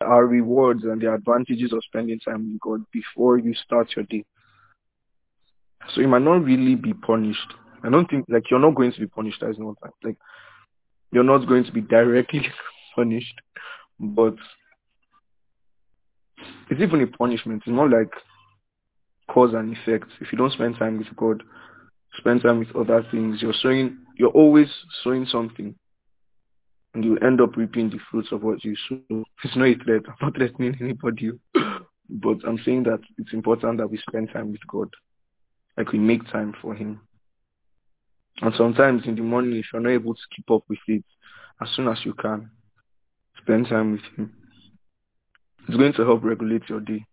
are rewards and the advantages of spending time with God before you start your day. So you might not really be punished. I don't think like you're not going to be punished. as That's not like you're not going to be directly punished, but it's even a punishment. It's not like cause and effect. If you don't spend time with God, spend time with other things, you're sowing you're always sowing something. You end up reaping the fruits of what you sow. It's not a threat. I'm not threatening anybody. But I'm saying that it's important that we spend time with God. Like we make time for him. And sometimes in the morning, if you're not able to keep up with it, as soon as you can, spend time with him. It's going to help regulate your day.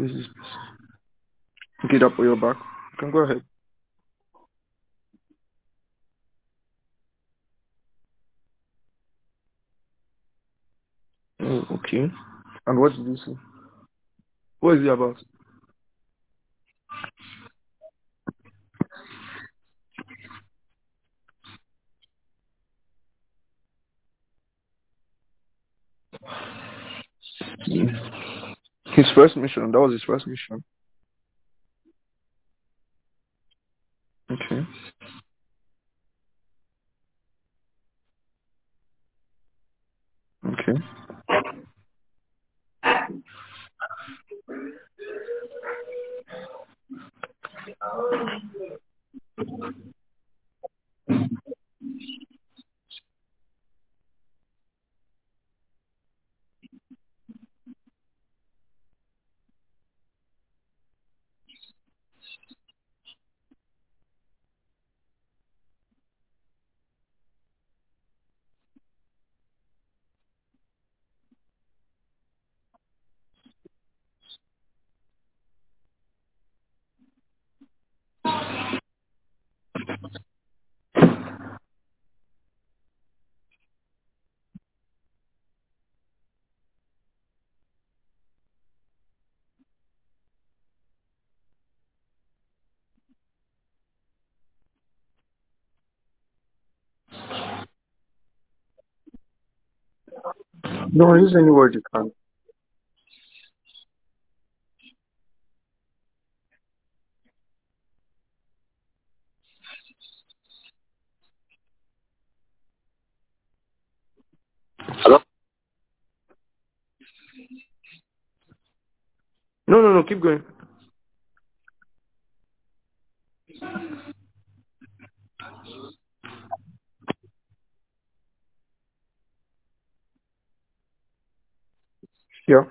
Is this person? Get up on your back. You can go ahead. Oh, okay. And what did you say? What is it about? Hmm. His first mission. That was his first mission. Okay. Okay. No, use any word you can. Hello? No, no, no. Keep going. Yeah.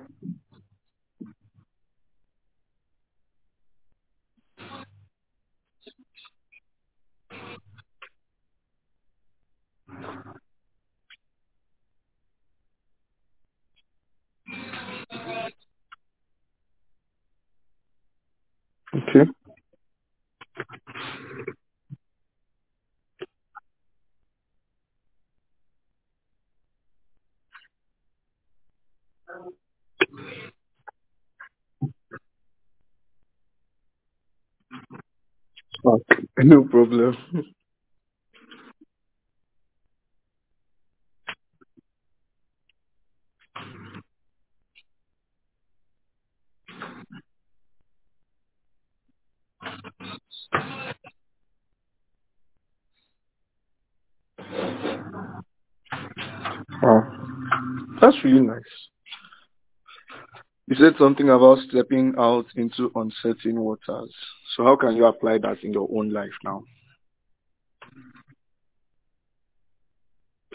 Okay. No problem. Wow. That's really nice. You said something about stepping out into uncertain waters. So how can you apply that in your own life now?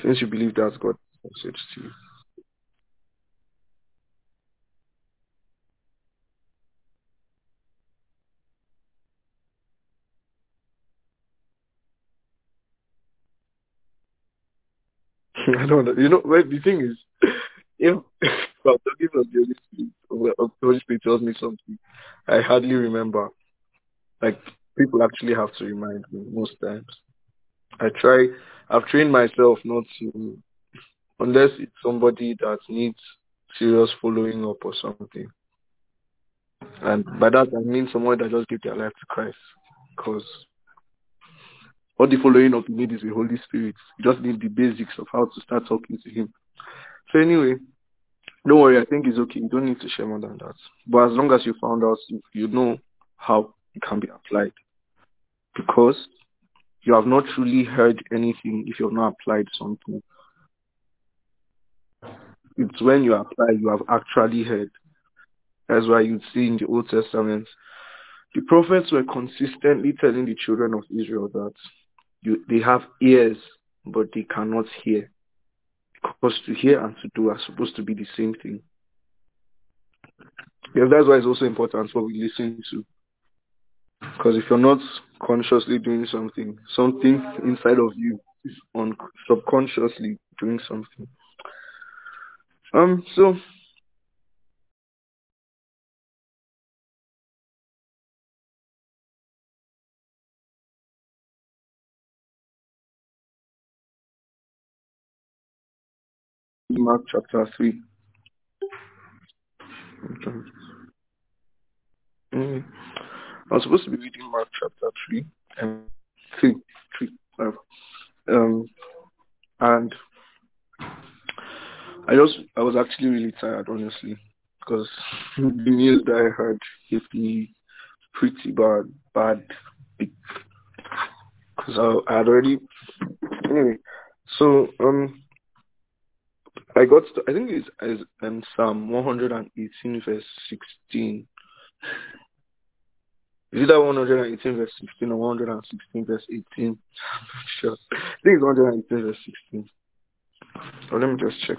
Since you believe that's God's message to you. I don't know. You know, the thing is, if I'm talking the Holy Spirit, the Holy Spirit tells me something, I hardly remember. Like, people actually have to remind me most times. I try, I've trained myself not to, unless it's somebody that needs serious following up or something. And by that, I mean someone that just gave their life to Christ. Because All the following up you need is the Holy Spirit. You just need the basics of how to start talking to Him. So anyway, don't worry. I think it's okay. You don't need to share more than that. But as long as you found out, you know how it can be applied. Because you have not truly heard anything if you have not applied something. It's when you apply, you have actually heard. That's why you'd see in the Old Testament, the prophets were consistently telling the children of Israel that you, they have ears, but they cannot hear. Because to hear and to do are supposed to be the same thing. Yes, that's why it's also important what we listen to. Because if you're not consciously doing something, something inside of you is on subconsciously doing something. Um, so Mark chapter 3. Mm. I was supposed to be reading Mark chapter 3 and 3, 3 5. Um, and I just, I was actually really tired, honestly, because the news that I heard hit me pretty bad, bad, because I, I had already, anyway, so, um, I got, to, I think it's, it's um, Psalm 118 verse 16. Is it that 118 verse 16 or 116 verse 18? I'm not sure. I think it's 118 verse 16. Oh, let me just check.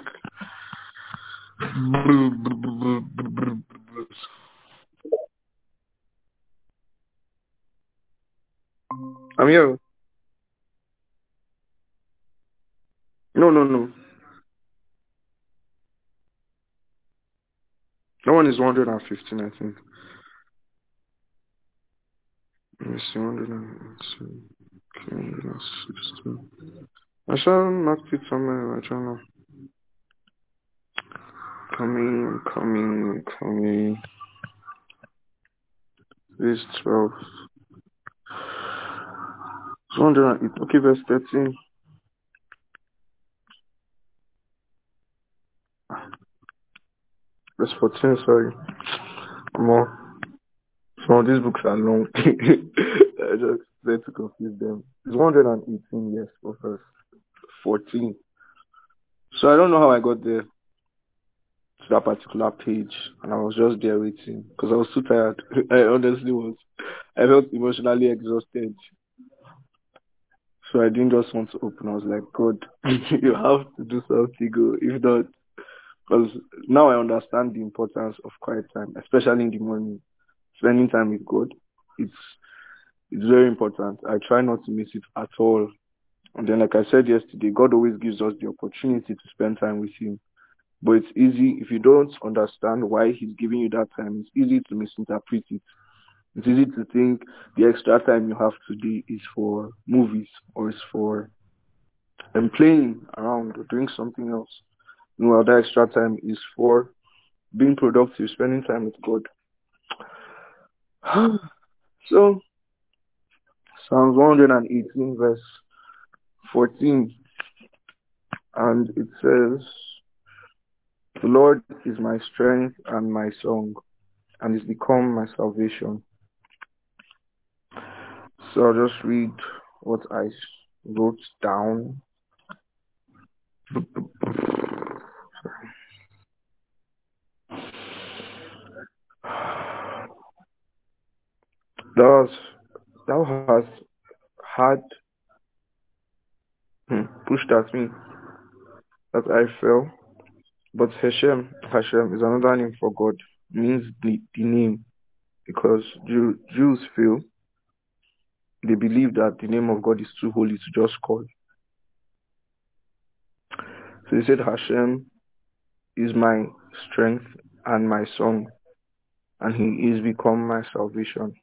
I'm here. No, no, no. That one is 115, I think. Let me see, 118. Okay, 116. I shall mark it somewhere, I don't. Coming, coming, coming. This 12. 108. Okay, verse 13. Verse 14, sorry. More. Some of these books are long. I just try to confuse them. It's 118 years for verse 14. So I don't know how I got there to that particular page and I was just there waiting because I was too tired. I honestly was. I felt emotionally exhausted. So I didn't just want to open. I was like, God, you have to do something. Go. If not, because now I understand the importance of quiet time, especially in the morning. Spending time with God, it's it's very important. I try not to miss it at all. And then, like I said yesterday, God always gives us the opportunity to spend time with Him. But it's easy if you don't understand why He's giving you that time. It's easy to misinterpret it. It's easy to think the extra time you have today is for movies or is for um, playing around or doing something else. Meanwhile, that extra time is for being productive, spending time with God. so, Psalms 118 verse 14, and it says, The Lord is my strength and my song, and is become my salvation. So I'll just read what I wrote down. Thus, thou hast had hmm, pushed at me that I fell, but Hashem, Hashem is another name for God, means the, the name, because Jew, Jews feel they believe that the name of God is too holy to just call. So he said, Hashem is my strength and my song, and he is become my salvation.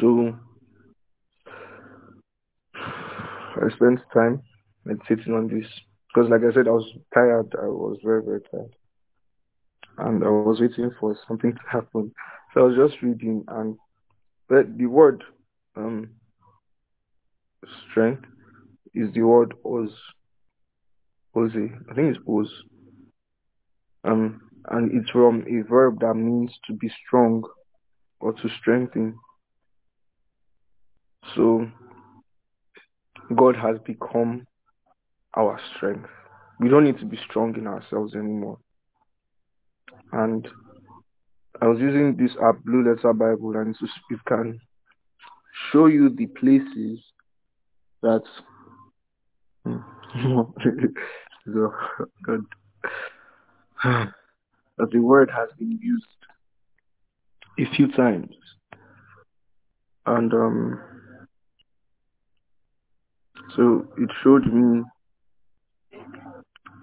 So I spent time meditating on this because, like I said, I was tired. I was very, very tired, and I was waiting for something to happen. So I was just reading, and the, the word um, strength is the word oz. Oze. I think it's oz. Um, and it's from a verb that means to be strong or to strengthen. So God has become our strength. We don't need to be strong in ourselves anymore. And I was using this app, Blue Letter Bible, and it can show you the places that so that the word has been used a few times. And um so it showed me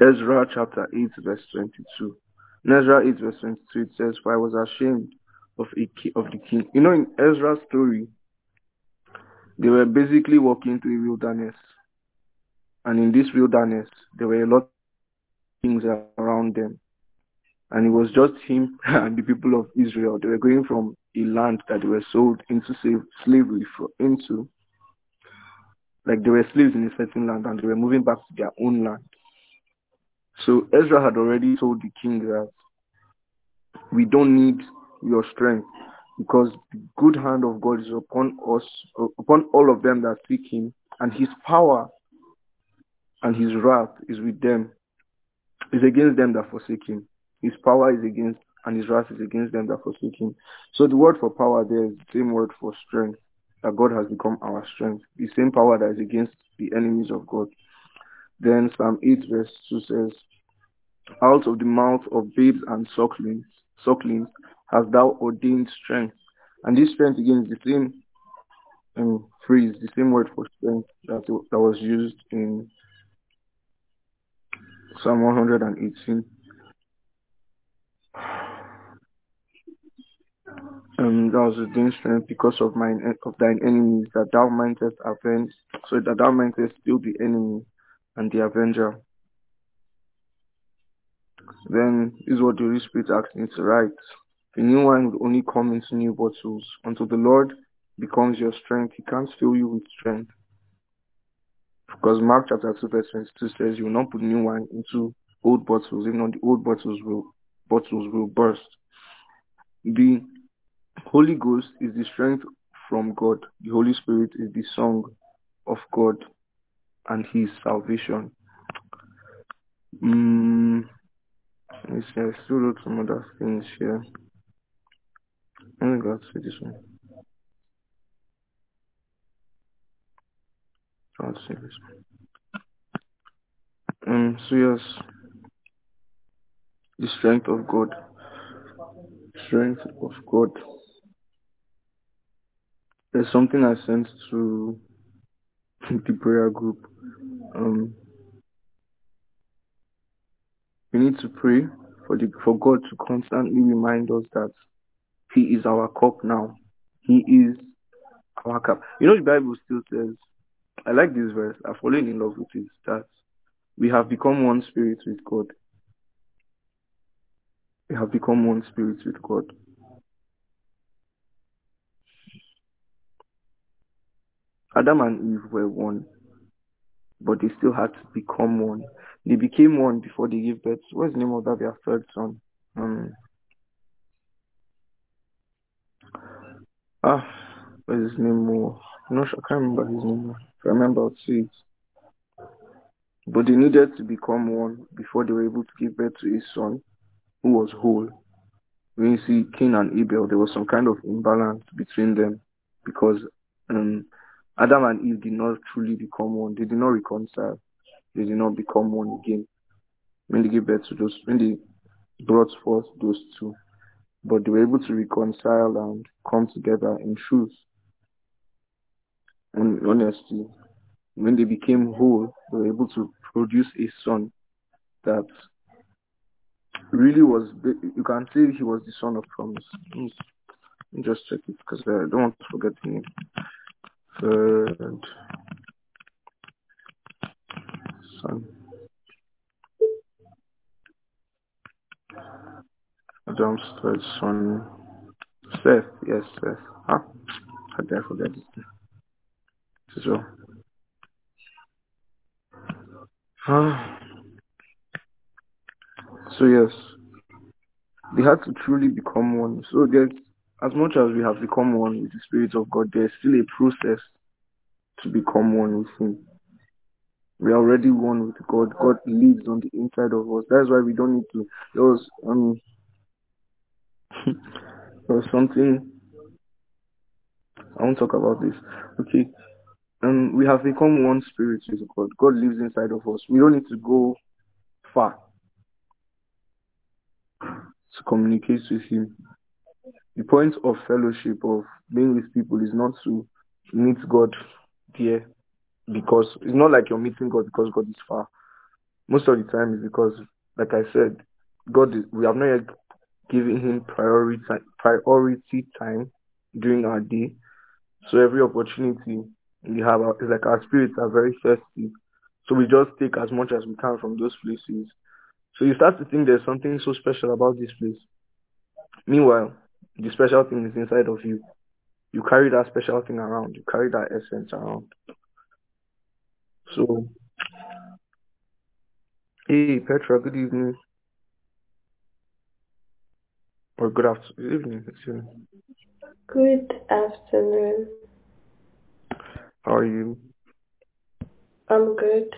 Ezra chapter 8 verse 22. In Ezra 8 verse 22 it says, For I was ashamed of, a, of the king. You know in Ezra's story, they were basically walking through a wilderness. And in this wilderness, there were a lot of things around them. And it was just him and the people of Israel. They were going from a land that they were sold into slavery for, into. Like they were slaves in a certain land and they were moving back to their own land. So Ezra had already told the king that we don't need your strength because the good hand of God is upon us, upon all of them that seek him, and his power and his wrath is with them, is against them that forsake him. His power is against, and his wrath is against them that forsake him. So the word for power there is the same word for strength, that God has become our strength. The same power that is against the enemies of God. Then Psalm 8 verse 2 says, Out of the mouth of babes and sucklings, sucklings hast thou ordained strength. And this strength again is the same um, phrase, the same word for strength that, that was used in Psalm 118. Um, that was ordained strength because of mine of thine enemies, that thou mightest avenge, so that thou mightest still the enemy and the avenger. Then is what the Holy Spirit asked me to write. The new wine will only come into new bottles. Until the Lord becomes your strength, he can't fill you with strength. Because Mark chapter 2 verse 22 says you will not put new wine into old bottles, even though the old bottles will bottles will burst. The Holy Ghost is the strength from God. The Holy Spirit is the song of God and his salvation. Mm, let me see, I still wrote some other things here. Let me go to this one. I'll see this one. Um, so yes, the strength of God. Strength of God. There's something I sent to the prayer group. Um, we need to pray for the for God to constantly remind us that He is our cup now. He is our cup. You know the Bible still says, I like this verse. I've fallen in love with it. That we have become one spirit with God. We have become one spirit with God. Adam and Eve were one, but they still had to become one. They became one before they gave birth. What's the name of that their third son? Um, ah, what's his name more? I'm not sure, I can't remember his name. I remember, I'll see it. But they needed to become one before they were able to give birth to his son, who was whole. When you see Cain and Abel, there was some kind of imbalance between them because um, Adam and Eve did not truly become one. They did not reconcile. They did not become one again when they gave birth to those, when they brought forth those two. But they were able to reconcile and come together in truth and honesty. When they became whole, they were able to produce a son that really was, you can say he was the son of promise. Let me just check it because I don't want to forget the name. Third son. Adam's third son. Seth, yes, Seth. Ah, how did I forget? So, ah, so yes, they had to truly become one. So there's as much as we have become one with the Spirit of God, there's still a process to become one with Him. We are already one with God. God lives on the inside of us. That's why we don't need to. There was um, there was something I won't talk about this. Okay, um, we have become one spirit with God. God lives inside of us. We don't need to go far to communicate with Him. The point of fellowship, of being with people, is not to meet God there because it's not like you're meeting God because God is far. Most of the time, is because, like I said, God, is, we have not yet given Him priority priority time during our day. So every opportunity we have is like our spirits are very thirsty. So we just take as much as we can from those places. So you start to think there's something so special about this place. Meanwhile, the special thing is inside of you. You carry that special thing around. You carry that essence around. So, hey Petra, good evening. Or good afternoon. Good evening. Excuse. Good afternoon. How are you? I'm good.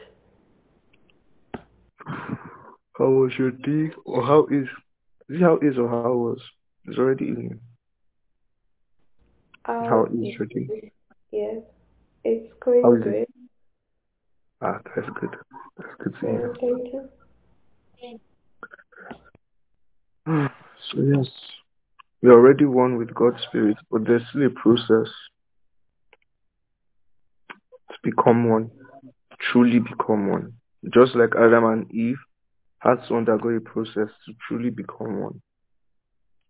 How was your day? Or how is is it how is or how was? It's already evening. How Um, is your day? yes, it's going How is good. it? Ah, that's good. That's good to hear. thank you. So yes, we are already one with God's Spirit, but there's still a process to become one, truly become one. Just like Adam and Eve had to undergo a process to truly become one.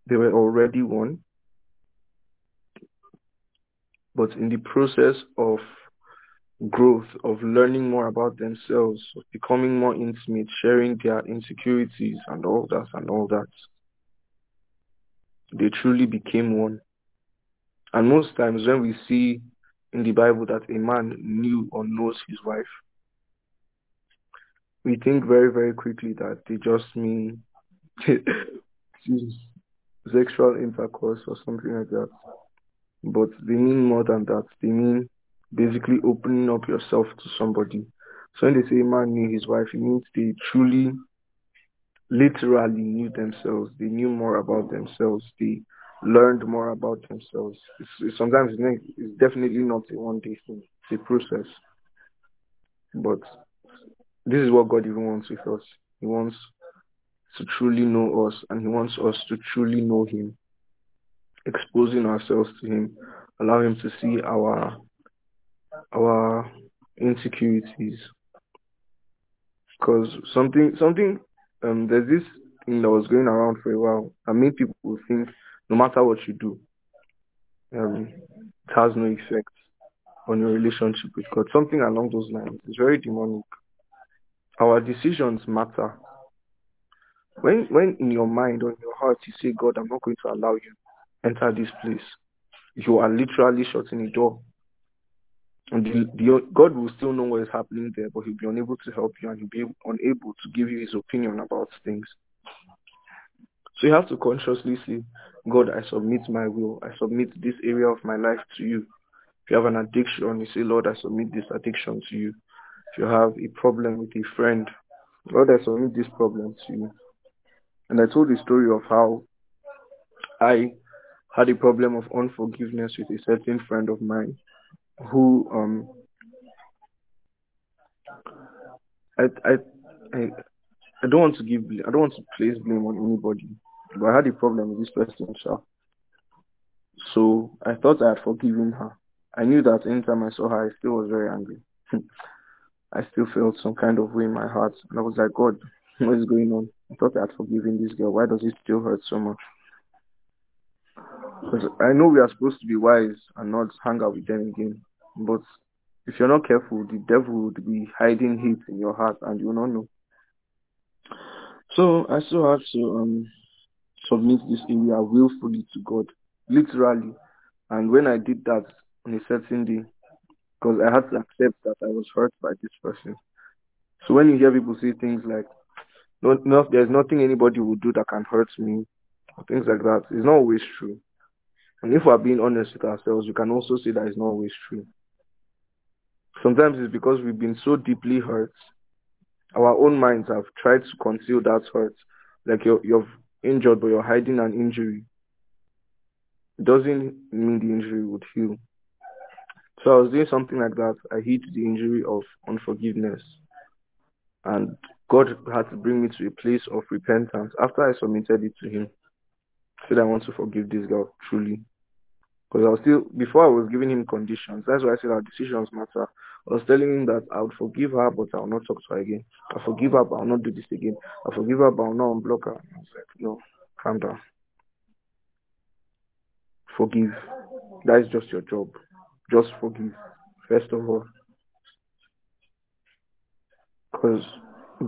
They were already one, but in the process of growth, of learning more about themselves, of becoming more intimate, sharing their insecurities and all that and all that, they truly became one. And most times when we see in the Bible that a man knew or knows his wife, we think very, very quickly that they just mean sexual intercourse or something like that. But they mean more than that. They mean basically opening up yourself to somebody. So when they say a man knew his wife, it means they truly, literally knew themselves. They knew more about themselves. They learned more about themselves. It's, it's sometimes it's, it's definitely not a one day thing. It's a process. But this is what God even wants with us. He wants to truly know us and he wants us to truly know him. Exposing ourselves to him, allow him to see our our insecurities. Because something something um there's this thing that was going around for a while and made people think no matter what you do, um it has no effect on your relationship with God. Something along those lines. It's very demonic. Our decisions matter. When when in your mind or in your heart you say, God, I'm not going to allow you enter this place, you are literally shutting a door. And the, the, God will still know what is happening there, but he'll be unable to help you and he'll be unable to give you his opinion about things. So you have to consciously say, God, I submit my will. I submit this area of my life to you. If you have an addiction, you say, Lord, I submit this addiction to you. If you have a problem with a friend, Lord, I submit this problem to you. And I told the story of how I had a problem of unforgiveness with a certain friend of mine who um I I I, I don't want to give I don't want to place blame on anybody, but I had a problem with this person, so so I thought I had forgiven her. I knew that anytime I saw her, I still was very angry. I still felt some kind of way in my heart, and I was like, God, what is going on? I thought I had forgiven this girl. Why does it still hurt so much? Because I know we are supposed to be wise and not hang out with them again. But if you're not careful, the devil would be hiding hate in your heart and you will not know. So I still have to um, submit this area willfully to God, literally. And when I did that on a certain day, because I had to accept that I was hurt by this person. So when you hear people say things like, no, no, there's nothing anybody will do that can hurt me, things like that, it's not always true. And if we're being honest with ourselves, we can also say that it's not always true. Sometimes it's because we've been so deeply hurt. Our own minds have tried to conceal that hurt. Like you're, you're injured, but you're hiding an injury. It doesn't mean the injury would heal. So I was doing something like that. I hid the injury of unforgiveness. And God had to bring me to a place of repentance after I submitted it to him. Said I want to forgive this girl truly. Because I was still, before I was giving him conditions, that's why I said our decisions matter. I was telling him that I would forgive her, but I will not talk to her again. I forgive her, but I will not do this again. I forgive her, but I will not unblock her. I was like, no, calm down. Forgive. That is just your job. Just forgive, first of all. Because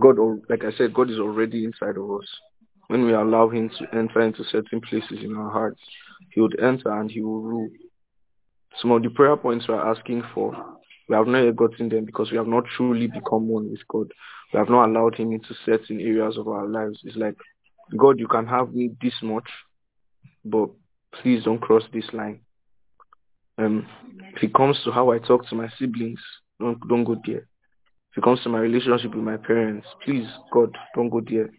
God, like I said, God is already inside of us. When we allow him to enter into certain places in our hearts, he would enter and he will rule. Some of the prayer points we are asking for, we have not yet gotten them because we have not truly become one with God. We have not allowed him into certain areas of our lives. It's like, God, you can have me this much, but please don't cross this line. Um, if it comes to how I talk to my siblings, don't don't go there. It comes to my relationship with my parents, please, God, don't go there.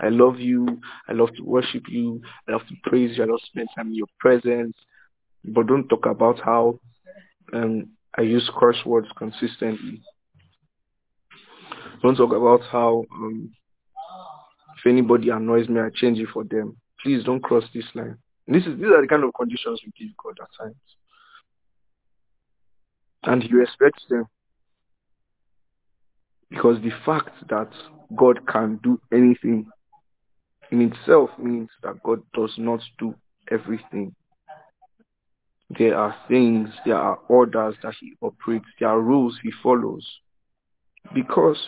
I love you. I love to worship you. I love to praise you. I love to spend time in your presence. But don't talk about how um, I use curse words consistently. Don't talk about how um, if anybody annoys me, I change it for them. Please don't cross this line. This is these are the kind of conditions we give God at times. And he respects them. Because the fact that God can do anything in itself means that God does not do everything. There are things, there are orders that he operates, there are rules he follows. Because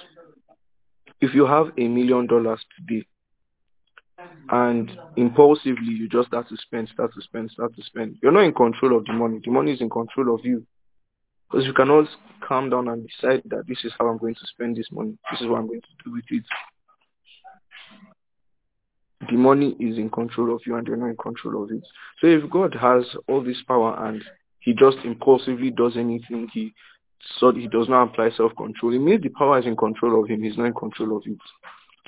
if you have a million dollars today and impulsively you just start to spend, start to spend, start to spend, you're not in control of the money. The money is in control of you. Because you can always calm down and decide that this is how I'm going to spend this money. This is what I'm going to do with it. The money is in control of you and you're not in control of it. So if God has all this power and he just impulsively does anything, he so he does not apply self-control, it means the power is in control of him. He's not in control of it.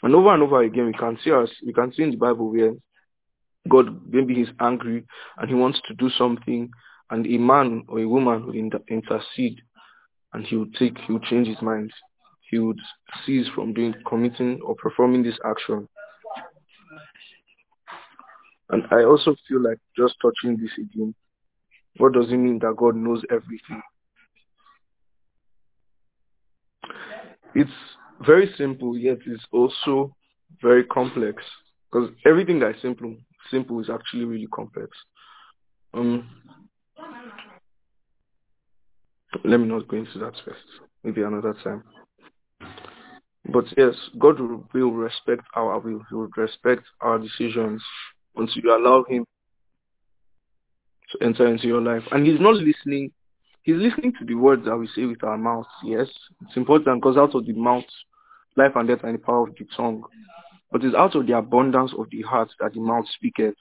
And over and over again, we can see us, we can see in the Bible where God maybe he's angry and he wants to do something and a man or a woman would inter- intercede and he would take, he would change his mind. He would cease from doing, committing or performing this action. And I also feel like just touching this again, what does it mean that God knows everything? It's very simple, yet it's also very complex. Because everything that is simple, simple is actually really complex. Um, let me not go into that first. Maybe another time. But yes, God will, respect our will. He will respect our decisions until you allow him to enter into your life. And he's not listening. He's listening to the words that we say with our mouths. Yes, it's important because out of the mouth, life and death and the power of the tongue. But it's out of the abundance of the heart that the mouth speaketh.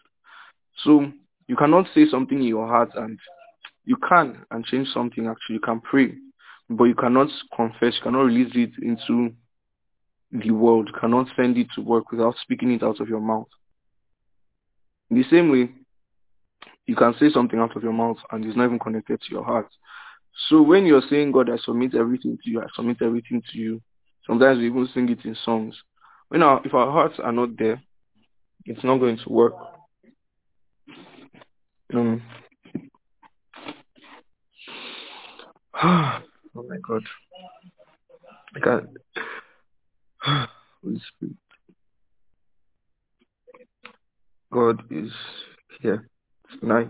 So you cannot say something in your heart and you can and change something actually. You can pray, but you cannot confess, you cannot release it into the world, you cannot send it to work without speaking it out of your mouth. In the same way, you can say something out of your mouth and it's not even connected to your heart. So when you're saying, God, I submit everything to you, I submit everything to you, sometimes we even sing it in songs. When our, if our hearts are not there, it's not going to work. Um, oh my God. I can't. God is here tonight.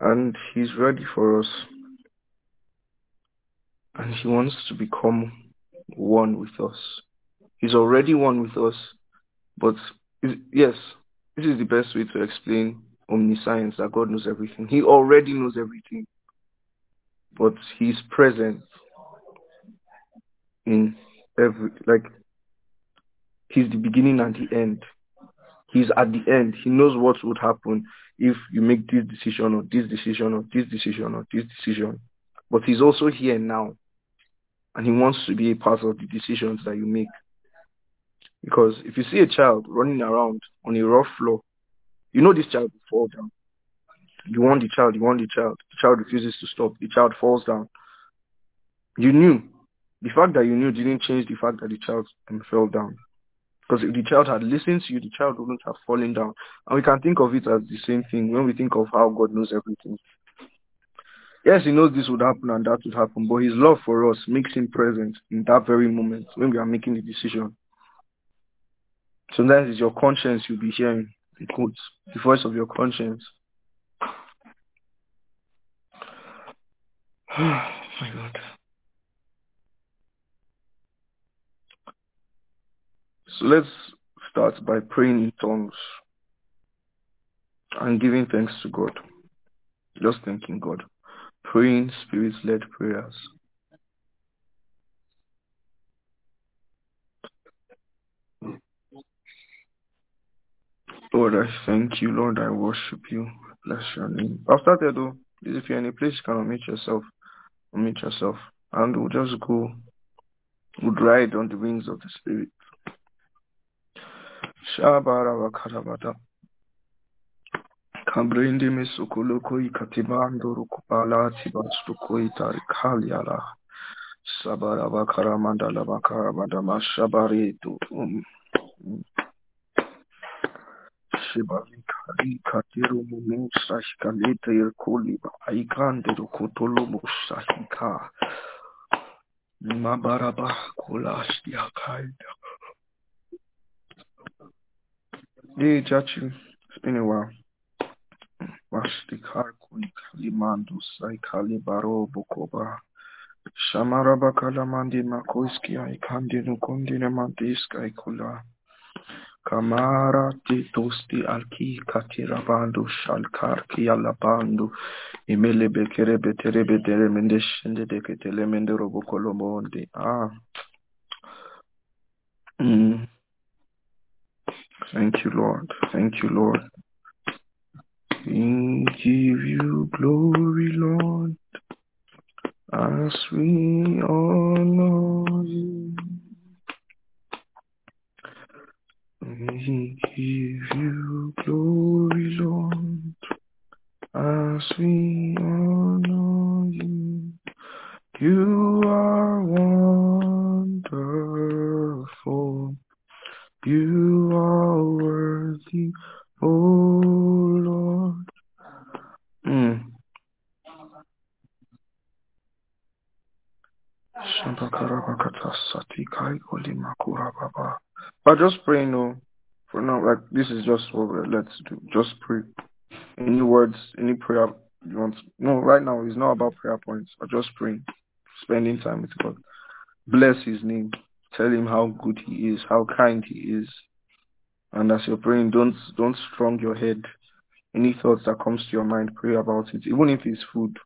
And he's ready for us. And he wants to become one with us. He's already one with us. But yes, this is the best way to explain omniscience, that God knows everything. He already knows everything. But he's present in every like he's the beginning and the end. He's at the end. He knows what would happen if you make this decision or this decision or this decision or this decision. But he's also here now. And he wants to be a part of the decisions that you make. Because if you see a child running around on a rough floor, you know this child will fall down. You want the child, you want the child. The child refuses to stop. The child falls down. You knew. The fact that you knew didn't change the fact that the child um, fell down. Because if the child had listened to you, the child wouldn't have fallen down. And we can think of it as the same thing when we think of how God knows everything. Yes, he knows this would happen and that would happen, but his love for us makes him present in that very moment when we are making the decision. Sometimes it's your conscience you'll be hearing, in quotes, the voice of your conscience. Oh my God. So let's start by praying in tongues and giving thanks to God. Just thanking God. Praying spirit-led prayers. Lord, I thank you. Lord, I worship you. Bless your name. I've started though. If you're in a place, you can unmute yourself. Unmute yourself. And we'll just go. We'll ride on the wings of the Spirit. Shabarabakadabada. Kambrindi mesukuloko ikatibando rukupala tibastuko itarikaliala. Sabarabakara mandala bakara madama shabaritu. Shibavikari katiru mumusa hikalete irkuliba. Aikandiru kutulu musahika. Mabaraba kulashtia kaida. Hey, Chachi. It's been a while. Vastikar kulikalimandu saikali baro bukoba. Shamaraba kalamandi makoiski aikandi nukundine mandiska ikula. Kamara ti tosti alki katirabandu shalkar ki alabandu. Imele bekere betere betere mende shende deketele mende robo kolomondi. Ah. Mm. Thank you, Lord. Thank you, Lord. We give you glory, Lord, as we honor you. We give you glory, Lord, as we honor you. You are wonderful. You are worthy, oh Lord. Mm. But just pray, no. Oh, for now, like this is just what we're let's do. Just pray. Any words, any prayer you want. No, right now it's not about prayer points. But just praying, spending time with God. Bless His name. Tell Him how good He is, how kind He is. And as you're praying, don't don't strong your head. Any thoughts that comes to your mind, pray about it. Even if it's food.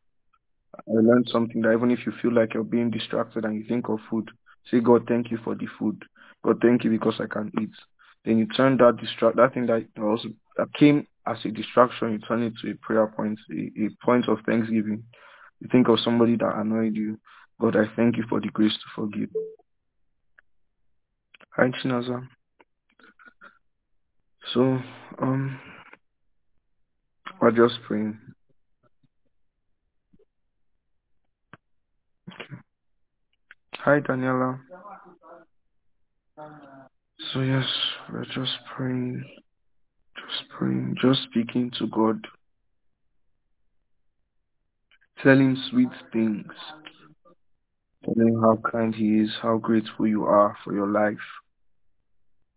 I learned something that even if you feel like you're being distracted and you think of food, say, God, thank you for the food. God, thank you because I can eat. Then you turn that distract that thing that also that came as a distraction, you turn it to a prayer point, a, a point of thanksgiving. You think of somebody that annoyed you. God, I thank you for the grace to forgive. Hi, Chinaza. So, um, we're just praying. Okay. Hi, Daniela. So yes, we're just praying, just praying, just speaking to God, telling sweet things, telling how kind He is, how grateful you are for your life,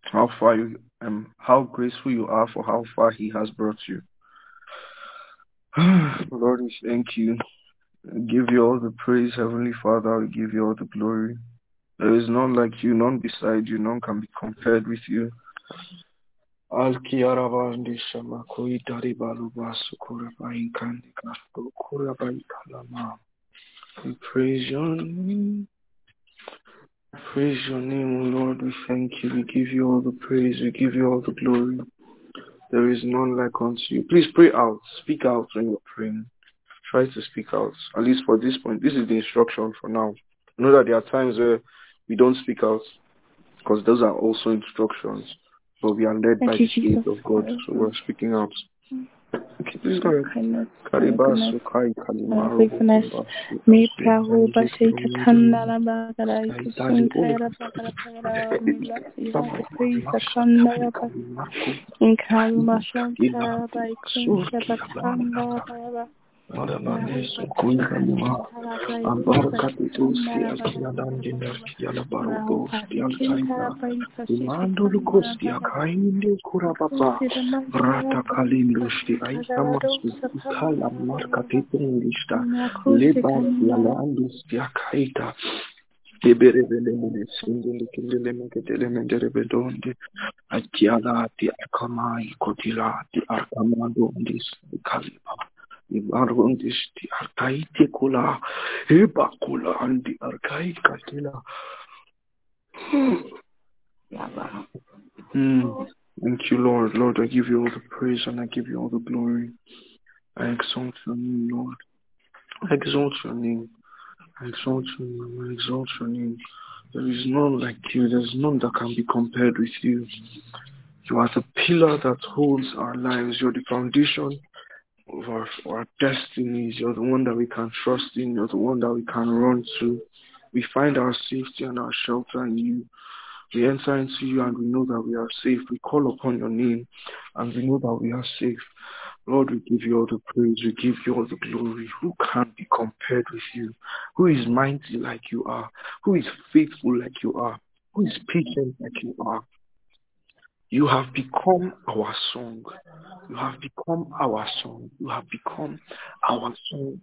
how far you um, how grateful you are for how far He has brought you. Lord, we thank you. Give you all the praise, Heavenly Father. We give you all the glory. There is none like you, none beside you, none can be compared with you. We praise your name. Praise your name, O Lord. We thank you. We give you all the praise. We give you all the glory. There is none like unto you. Please pray out. Speak out when you're praying. Try to speak out. At least for this point. This is the instruction for now. Know that there are times where we don't speak out because those are also instructions. But we are led Thank by the Spirit of God. So we're speaking out. Okay, please go ahead. Kindness, Karibasu kai kalimaru Me prahu banji katanda la bagara ikusun tali bagara bagara me lati Sama hati praise the masu kanda kai ya ba kalimaku. in kalma Ila shanta ba ikun surki shaba kanda abanda. ba ba Mada prahu manesu kui basi kalima. katanda ba ikun Ambarka kanda tituski la bagara the manda Rata. Kula. Eba kula andi arkai katila. Mm. Thank you, Lord. Lord, I give you all the praise and I give you all the glory. I exalt your name, Lord. I exalt your name. I exalt your name. I exalt your name. There is none like you. There's none that can be compared with you. You are the pillar that holds our lives. You're the foundation of our, our destinies. You're the one that we can trust in. You're the one that we can run to. We find our safety and our shelter in you. We enter into you and we know that we are safe. We call upon your name and we know that we are safe. Lord, we give you all the praise. We give you all the glory. Who can be compared with you? Who is mighty like you are? Who is faithful like you are? Who is patient like you are? You have become our song. You have become our song. You have become our song.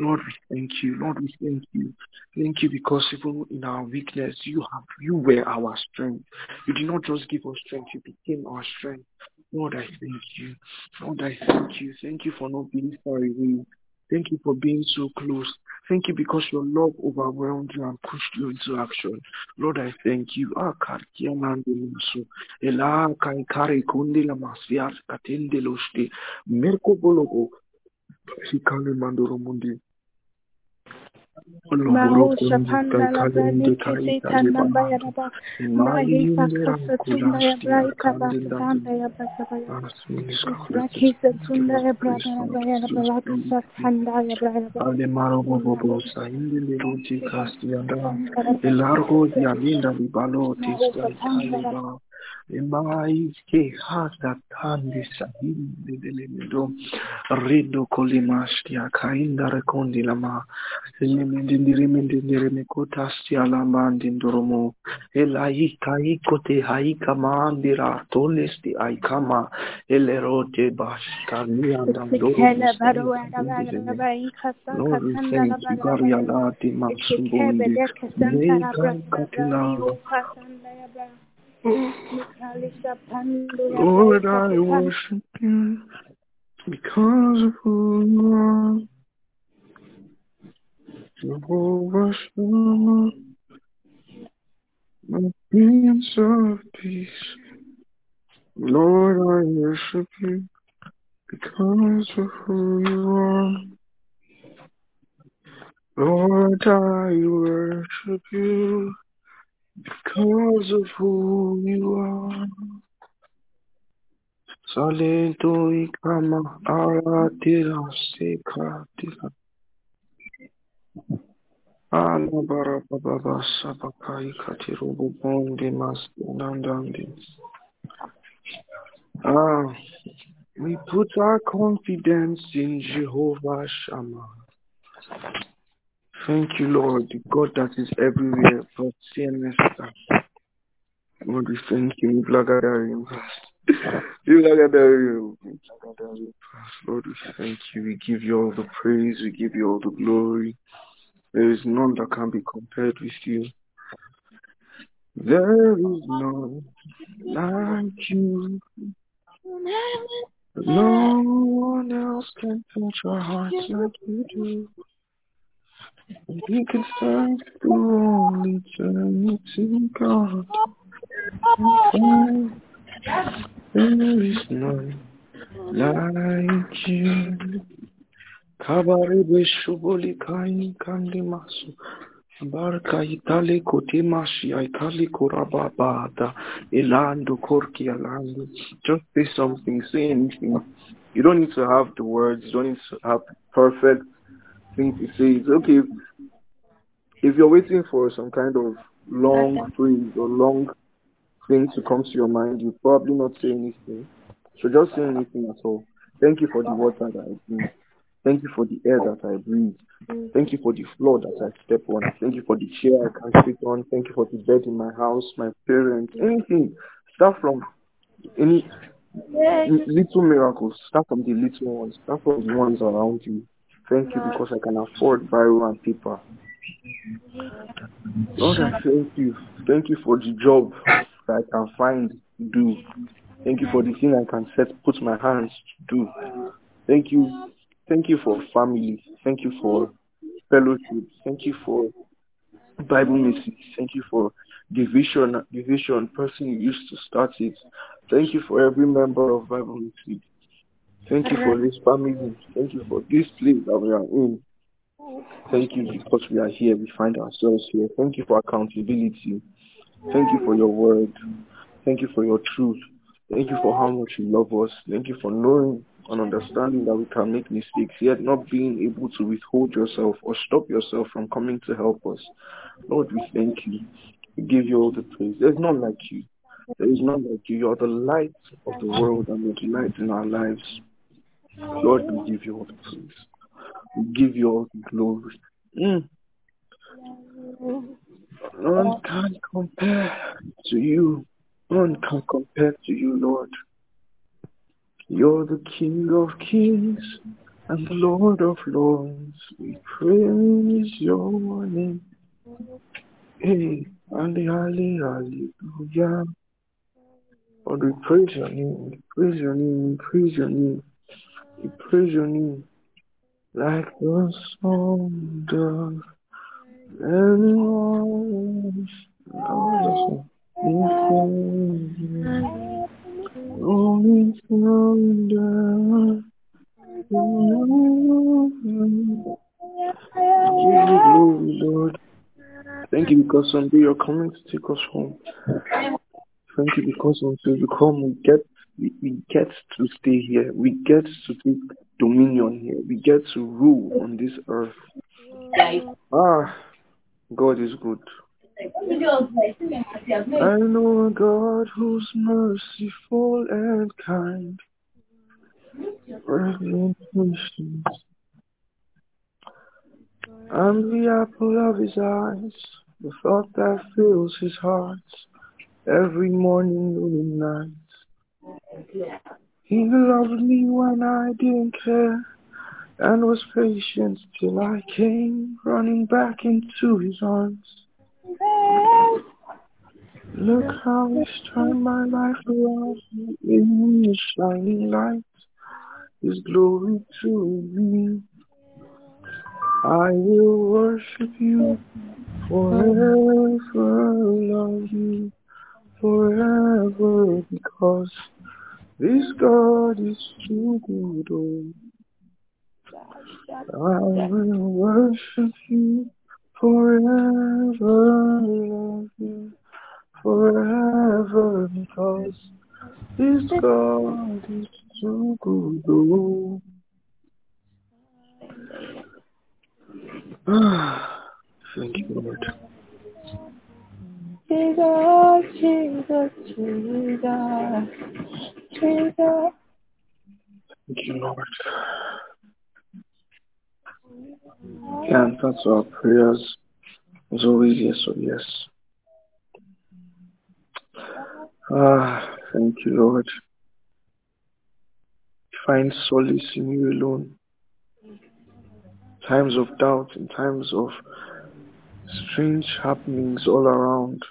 Lord, we thank you. Lord, we thank you. Thank you because even in our weakness, you have you were our strength. You did not just give us strength, you became our strength. Lord, I thank you. Lord, I thank you. Thank you for not being far away. Thank you for being so close. Thank you because your love overwhelmed you and pushed you into action. Lord, I thank you. Ah. Merko bologo. Mandoro mundi. Mahusha panda la brani kese tanda baya raba. Mahi pakasa tunda ya brai kaba tanda ya basa ya. Raki se tunda ya brada ya baya raba lakasa tanda ya brai raba Alemaro bobo saindi liruti castianda el largo di alinda di taliba emai che hasta tandi sahindi delle medo rido colimasti a cainda recondi la ma elemendindiri mendindiri mekota stia la mandindoromo elai kai kote hai kamandira tolesti ai kama elerote bashka nianda Sikele baro wada baga raba ikasa Lord, we thank you. Garialati Ikikebe Matsubundi. deke Lord, I worship you because of who you are. Jehovah my Prince of Peace. Lord, I worship you because of who you are. Lord, I worship you because of who you are. Salento ikama aratira sekatira. Ala bara baba sabakai katiru bubondi masnandandi. Ah, we put our confidence in Jehovah Shammah. Thank you, Lord, the God that is everywhere, but CNS staff. Lord, we thank you. Blagadarium. Blagadarium. Lord, we thank you. We give you all the praise. We give you all the glory. There is none that can be compared with you. There is none like you. No one else can touch our hearts like you do. We can search through all eternity, God. There is none like you. Kabarebe shuboli kain kandi masu. Barka itali kotimashi aikali korababada. Elando korki alando. Just say something, say anything. You don't need to have the words, you don't need to have perfect thing to say. It's okay if you're waiting for some kind of long phrase or long thing to come to your mind, you probably not say anything. So just say anything at all. Thank you for the water that I drink. Thank you for the air that I breathe. Mm. Thank you for the floor that I step on. Thank you for the chair I can sit on. Thank you for the bed in my house, my parents, anything. Start from any little miracles. Start from the little ones. Start from the ones around you. Thank you because I can afford Bible and paper. Lord, I thank you. Thank you for the job that I can find to do. Thank you for the thing I can set, put my hands to do. Thank you. Thank you for family. Thank you for fellowship. Thank you for Bible message. Thank you for division, division person used to start it. Thank you for every member of Bible message. Thank you for this family. Thank you for this place that we are in. Thank you because we are here. We find ourselves here. Thank you for accountability. Thank you for your word. Thank you for your truth. Thank you for how much you love us. Thank you for knowing and understanding that we can make mistakes, yet not being able to withhold yourself or stop yourself from coming to help us. Lord, we thank you. We give you all the praise. There's none like you. There is none like you. You are the light of the world and the light in our lives. Lord, we give you all the praise. We give you all the glory. Mm. None can compare to you. None can compare to you, Lord. You're the King of kings and the Lord of lords. We praise your name. Hey, Ali, Ali, hallelujah. Lord, we praise your name. We praise your name. We praise your name. We praise your. Like the song does. Anyone Rolling thunder. Glory, Lord. Thank you because someday you're coming to take us home. Thank you because until you come, we get we, we get to stay here. We get to take dominion here. We get to rule on this earth. Ah, God is good. I know a God who's merciful and kind. I'm the apple of his eyes, the thought that fills his heart every morning, noon, and night. He loved me when I didn't care and was patient till I came running back into his arms. Look how he's turned my life around in his shining light, his glory to me. I will worship you forever, love you forever, because this God is too good. Oh. I will worship you forever, love you forever, because this God is too good. Oh. Thank you, Lord. Jesus, Jesus, Jesus, Thank you, Lord. Yeah, that's our prayers. As always, yes, oh yes. Ah, thank you, Lord. Find solace in you alone. Times of doubt and times of strange happenings all around.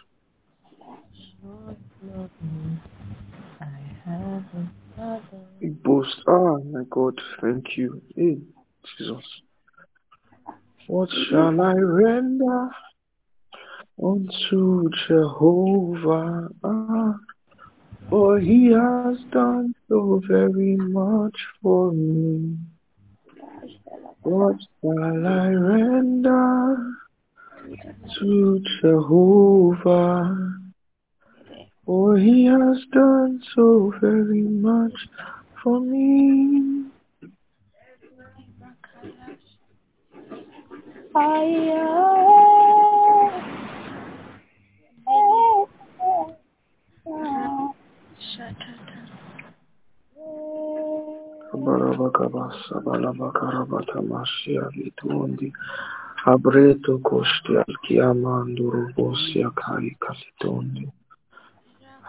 Ah, my God, thank you. Hey, Jesus. What shall I render unto Jehovah? For he has done so very much for me. What shall I render to Jehovah? For he has done so very much for me. Abreto kosti alkiamandorobosia kai kalitondi.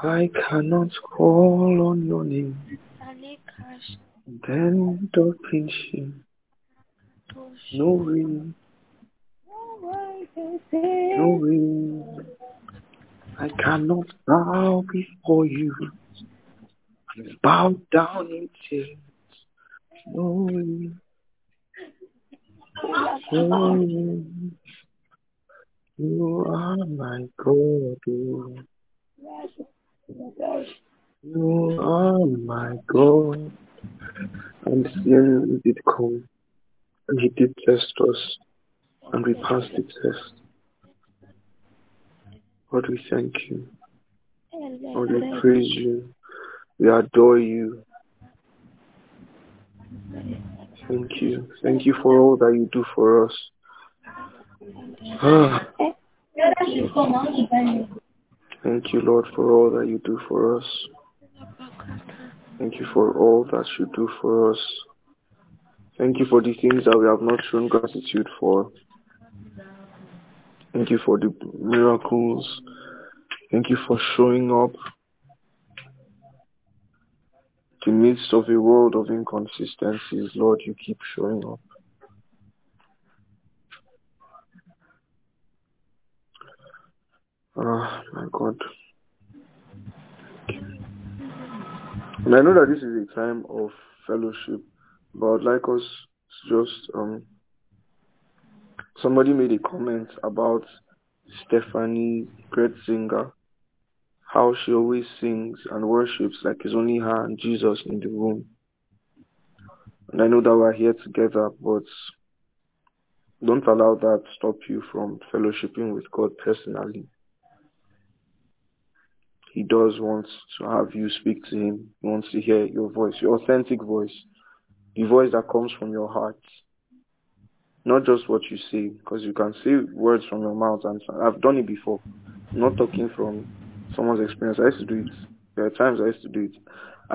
I cannot call on your name. Then darkness no wind, no wind. I cannot bow before you. I bow down in tears. No wind, no wind. You are my God. Oh. You are my God. And sin did come, and he did test us, and we passed the test. God, we thank you. Lord, we praise you. We adore you. Thank you. Thank you for all that you do for us. Ah. Thank you, Lord, for all that you do for us. Thank you for all that you do for us. Thank you for the things that we have not shown gratitude for. Thank you for the miracles. Thank you for showing up in the midst of a world of inconsistencies. Lord, you keep showing up. Ah, my God. And I know that this is a time of fellowship, but I'd like us just um somebody made a comment about Steffany Gretzinger, how she always sings and worships like it's only her and Jesus in the room. And I know that we're here together, but don't allow that stop you from fellowshipping with God personally. He does want to have you speak to him. He wants to hear your voice, your authentic voice, the voice that comes from your heart. Not just what you say, because you can say words from your mouth, and I've done it before. I'm not talking from someone's experience. I used to do it. There are times I used to do it.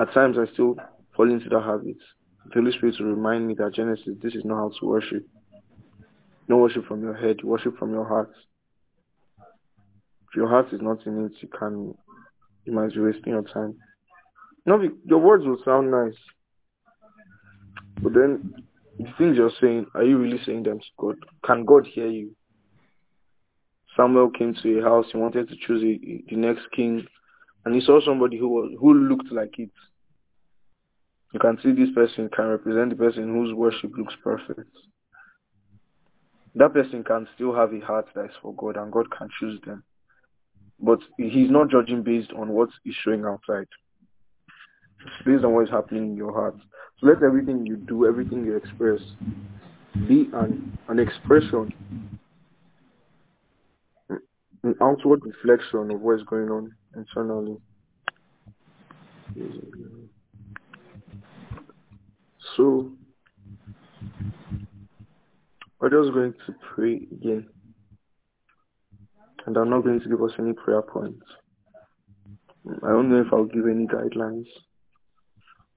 At times I still fall into that habit. The Holy Spirit will remind me that Genesis, this is not how to worship. No worship from your head, worship from your heart. If your heart is not in it, you can you might be wasting your time. No, your words will sound nice, but then the things you're saying, are you really saying them to God? Can God hear you? Samuel came to a house. He wanted to choose a, the next king, and he saw somebody who was who looked like it. You can see this person can represent the person whose worship looks perfect. That person can still have a heart that is for God, and God can choose them. But he's not judging based on what is showing outside. Based on what is happening in your heart. So let everything you do, everything you express, be an, an expression, an outward reflection of what is going on internally. So, we're just going to pray again. And I'm not going to give us any prayer points. I don't know if I'll give any guidelines.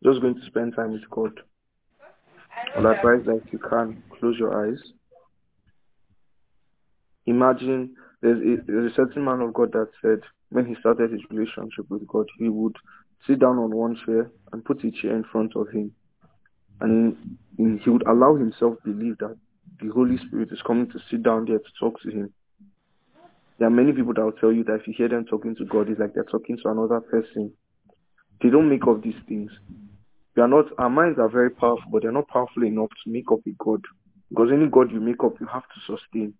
Just going to spend time with God. I'll advise that if you can, close your eyes. Imagine there's a, there's a certain man of God that said when he started his relationship with God, he would sit down on one chair and put a chair in front of him. And he would allow himself to believe that the Holy Spirit is coming to sit down there to talk to him. There are many people that will tell you that if you hear them talking to God, it's like they're talking to another person. They don't make up these things. We are not, our minds are very powerful, but they're not powerful enough to make up a God Because any God you make up, you have to sustain.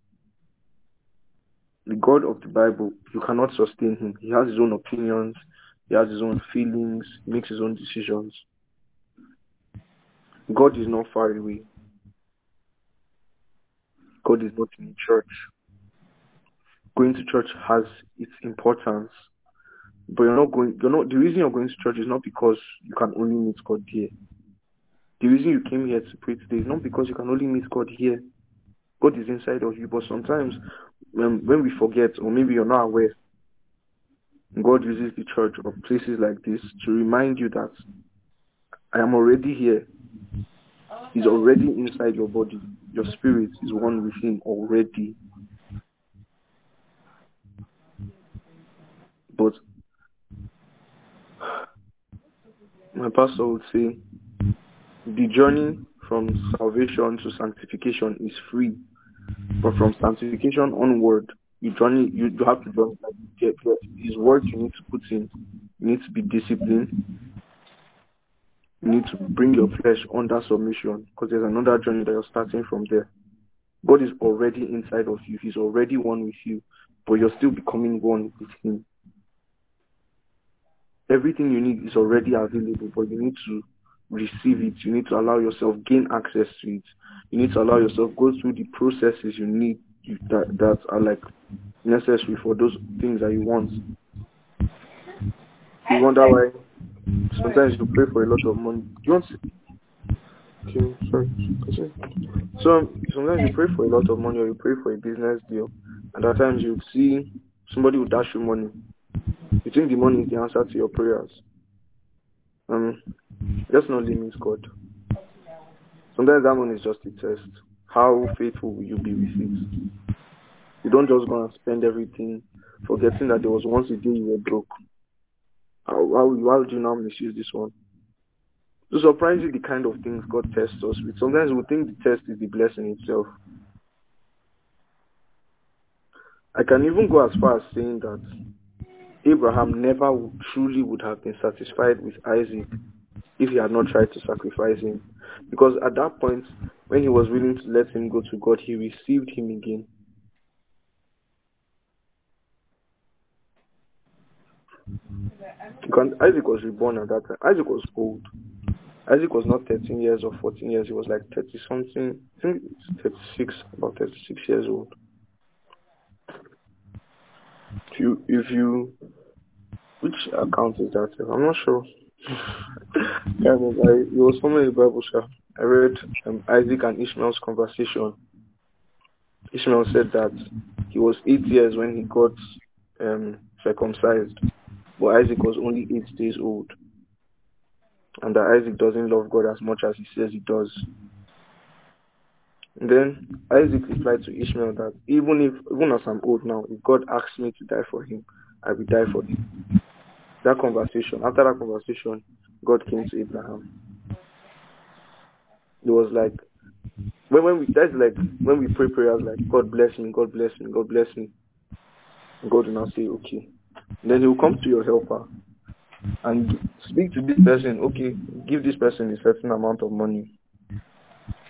The God of the Bible, you cannot sustain him. He has his own opinions, he has his own feelings, he makes his own decisions. God is not far away. God is not in church. Going to church has its importance, but you're not going. You're not. The reason you're going to church is not because you can only meet God here. The reason you came here to pray today is not because you can only meet God here. God is inside of you, but sometimes when, when we forget, or maybe you're not aware, God uses the church or places like this to remind you that I am already here. He's already inside your body. Your spirit is one with him already. But my pastor would say the journey from salvation to sanctification is free. But from sanctification onward, you journey you, have to journey like his work you need to put in. You need to be disciplined. You need to bring your flesh under submission because there's another journey that you're starting from there. God is already inside of you. He's already one with you, but you're still becoming one with him. Everything you need is already available, but you need to receive it. You need to allow yourself gain access to it. You need to allow yourself go through the processes you need that that are like necessary for those things that you want. You wonder why sometimes you pray for a lot of money. You want to Okay, sorry. So sometimes you pray for a lot of money or you pray for a business deal and at times you see somebody will dash you money. You think the money is the answer to your prayers. Um let's not limit God. Sometimes that money is just a test. How faithful will you be with it? You don't just go and spend everything forgetting that there was once a day you were broke. How, would you now misuse this one? So surprisingly, the kind of things God tests us with. Sometimes we think the test is the blessing itself. I can even go as far as saying that Abraham never truly would have been satisfied with Isaac if he had not tried to sacrifice him. Because at that point, when he was willing to let him go to God, he received him again. Because Isaac was reborn at that time. Isaac was old. Isaac was not 13 years or 14 years. He was like 30 something. I think 36, about 36 years old. If you, if you, which account is that? I'm not sure. yeah, but I, it was in the Bible, sir. I read um, Isaac and Ishmael's conversation. Ishmael said that he was eight years when he got um, circumcised, but Isaac was only eight days old. And that Isaac doesn't love God as much as he says he does. Then Isaac replied to Ishmael that even if even as I'm old now, if God asks me to die for him, I will die for him. That conversation, after that conversation, God came to Abraham. It was like when when we that's like when we pray prayers like God bless me, God bless me, God bless me. God will now say, Okay. Then he will come to your helper and speak to this person, okay, give this person a certain amount of money.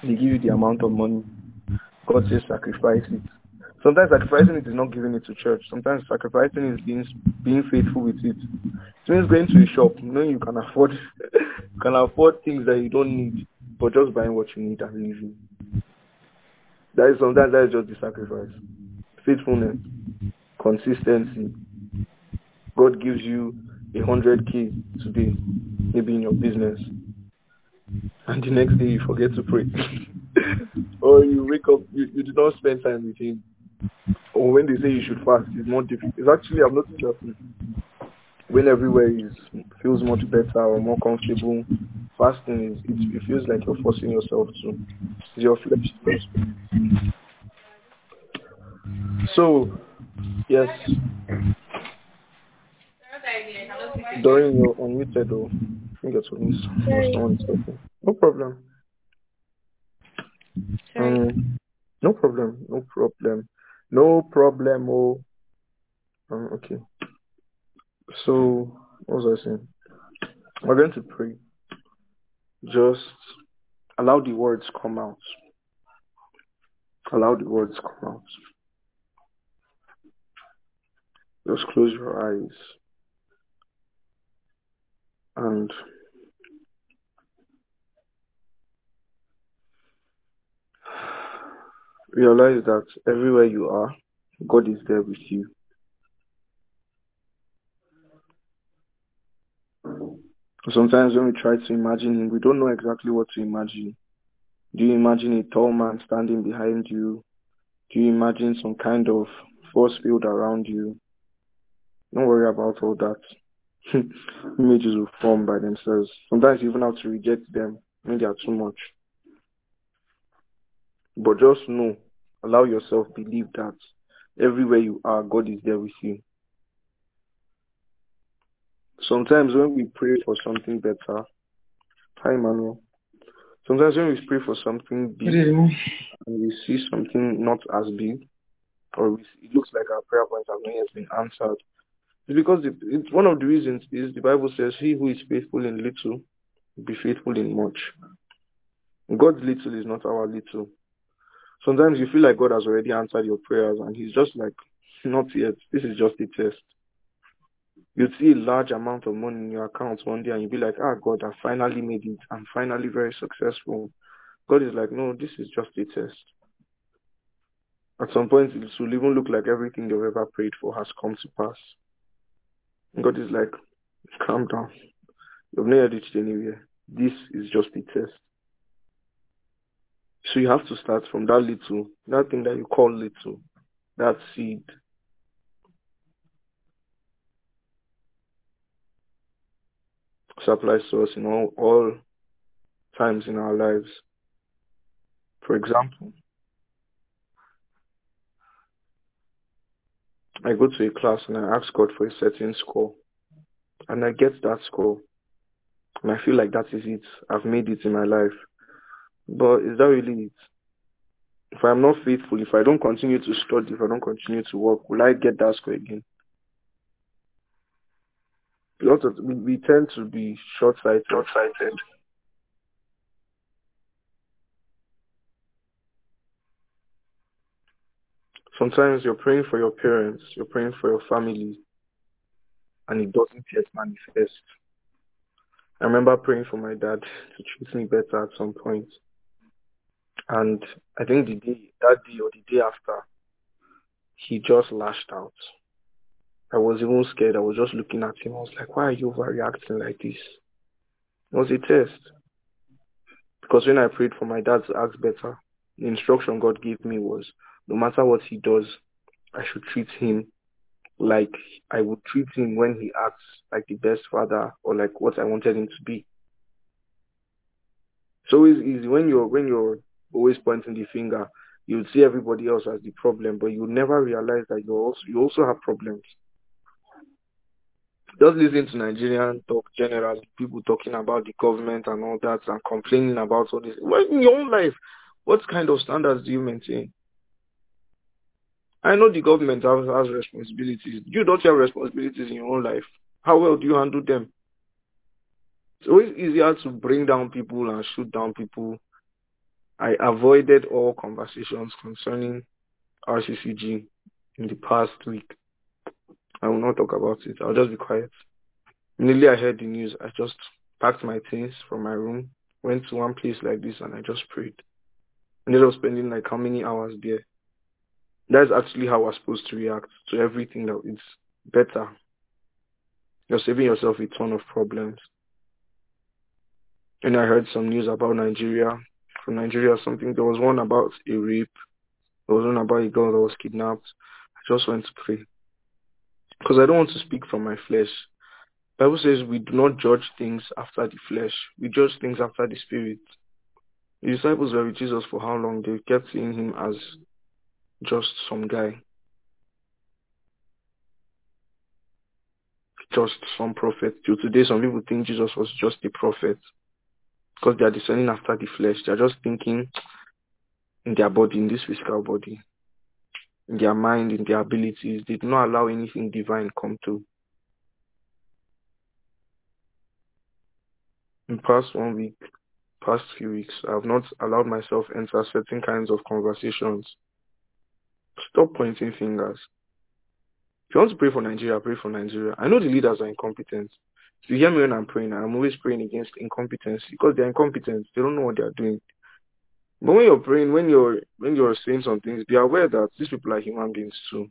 They give you the amount of money. God says sacrifice it. Sometimes sacrificing it is not giving it to church. Sometimes sacrificing is being being faithful with it. It means going to a shop, knowing you can afford you can afford things that you don't need, but just buying what you need and leaving. That is sometimes that is just the sacrifice. Faithfulness, consistency. God gives you a hundred K today, maybe in your business. And the next day you forget to pray. or you wake up, you, you do not spend time with him. Or when they say you should fast, it's more difficult. It's actually, I've noticed that when everywhere is feels much better or more comfortable, fasting is, it, it feels like you're forcing yourself to. Your flesh. So, yes, During your unmuted though. I think that's what someone is talking. No problem. Um, no problem. No problem. No problem. Oh. Um, okay. So, what was I saying? We're going to pray. Just allow the words come out. Allow the words come out. Just close your eyes and realize that everywhere you are, God is there with you. Sometimes when we try to imagine him, we don't know exactly what to imagine. Do you imagine a tall man standing behind you? Do you imagine some kind of force field around you? Don't worry about all that. Images will form by themselves. Sometimes you even have to reject them when they are too much. But just know, allow yourself believe that everywhere you are, God is there with you. Sometimes when we pray for something better, hi Manuel. Sometimes when we pray for something big and we see something not as big, or we, it looks like our prayer points have not yet been answered, it's because it, it's one of the reasons is the Bible says, "He who is faithful in little will be faithful in much." God's little is not our little. Sometimes you feel like God has already answered your prayers, and He's just like, "Not yet. This is just a test." You'd see a large amount of money in your account one day, and you'd be like, "Ah, God, I finally made it. I'm finally very successful." God is like, "No, this is just a test." At some point, it will even look like everything you've ever prayed for has come to pass. God is like, calm down. You've never reached anywhere. This is just a test. So you have to start from that little, that thing that you call little, that seed. Supplies to us in all, all times in our lives. For example, I go to a class and I ask God for a certain score. And I get that score. And I feel like that is it. I've made it in my life. But is that really it? If I'm not faithful, if I don't continue to study, if I don't continue to work, will I get that score again? Lots of, we, we tend to be short-sighted. Short-sighted. Sometimes you're praying for your parents, you're praying for your family, and it doesn't yet manifest. I remember praying for my dad to treat me better at some point. And I think the day, that day or the day after, he just lashed out. I was even scared. I was just looking at him. I was like, why are you overreacting like this? It was a test. Because when I prayed for my dad to act better, the instruction God gave me was, no matter what he does, I should treat him like I would treat him when he acts like the best father or like what I wanted him to be. So it's easy when you're when you're always pointing the finger, you would see everybody else as the problem, but you never realize that you also you also have problems. Just listen to Nigerian talk generally, people talking about the government and all that and complaining about all this. Well, in your own life, what kind of standards do you maintain? I know the government has, has responsibilities. You don't have responsibilities in your own life. How well do you handle them? It's always easier to bring down people and shoot down people. I avoided all conversations concerning RCCG in the past week. I will not talk about it. I'll just be quiet. Immediately I heard the news, I just packed my things from my room, went to one place like this, and I just prayed. Ended up spending like how many hours there that's actually how we're supposed to react to everything that is better. You're saving yourself a ton of problems. And I heard some news about Nigeria. From Nigeria, something there was one about a rape. There was one about a girl that was kidnapped. I just went to pray. Because I don't want to speak from my flesh. Bible says we do not judge things after the flesh. We judge things after the spirit. The disciples were with Jesus for how long? They kept seeing him as just some guy. Just some prophet. Till today, some people think Jesus was just a prophet because they are discerning after the flesh. They are just thinking in their body, in this physical body, in their mind, in their abilities. They do not allow anything divine come to. In past one week, past few weeks. I have not allowed myself enter certain kinds of conversations. Stop pointing fingers. If you want to pray for Nigeria, pray for Nigeria. I know the leaders are incompetent. You hear me when I'm praying. I'm always praying against incompetence because they're incompetent. They don't know what they're doing. But when you're praying, when you're when you're saying some things, be aware that these people are human beings too.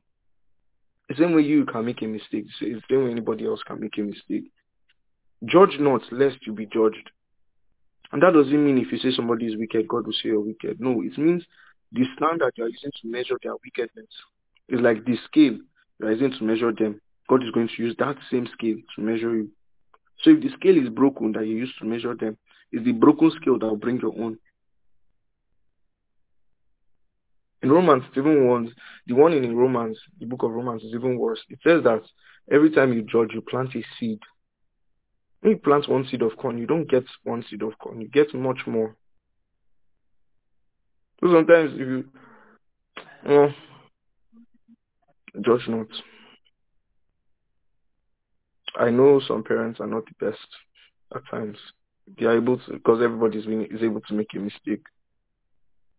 The same way you can make a mistake, the same way anybody else can make a mistake. Judge not, lest you be judged. And that doesn't mean if you say somebody is wicked, God will say you're wicked. No, it means the standard you are using to measure their wickedness is like the scale you are using to measure them. God is going to use that same scale to measure you. So if the scale is broken that you use to measure them, it's the broken scale that will bring your own. In Romans, even one, the one in Romans, the book of Romans is even worse. It says that every time you judge, you plant a seed. When you plant one seed of corn, you don't get one seed of corn. You get much more. So sometimes if you, judge not. I know some parents are not the best at times. They are able to, because everybody is able to make a mistake.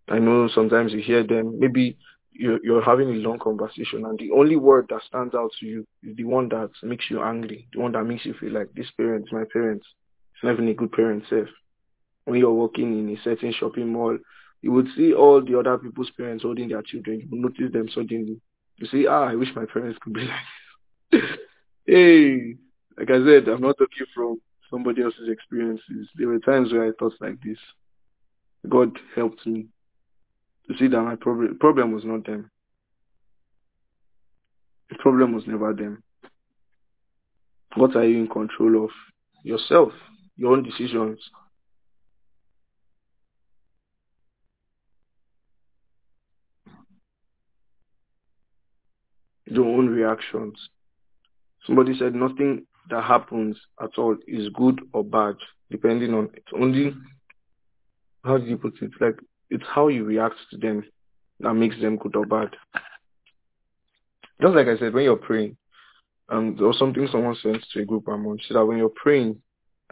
I know sometimes you hear them, maybe you're, you're having a long conversation and the only word that stands out to you is the one that makes you angry, the one that makes you feel like this parent, my parents, it's not even a good parent self. When you're walking in a certain shopping mall, you would see all the other people's parents holding their children. You will notice them suddenly. You say, ah, I wish my parents could be like this. hey, like I said, I'm not talking from somebody else's experiences. There were times where I thought like this. God helped me to see that my problem problem was not them. The problem was never them. What are you in control of? Yourself, your own decisions. Your own reactions. Somebody said nothing that happens at all is good or bad, depending on it's only how do you put it? Like it's how you react to them that makes them good or bad. Just like I said, when you're praying, um, there was something someone sent to a group I'm on, so that when you're praying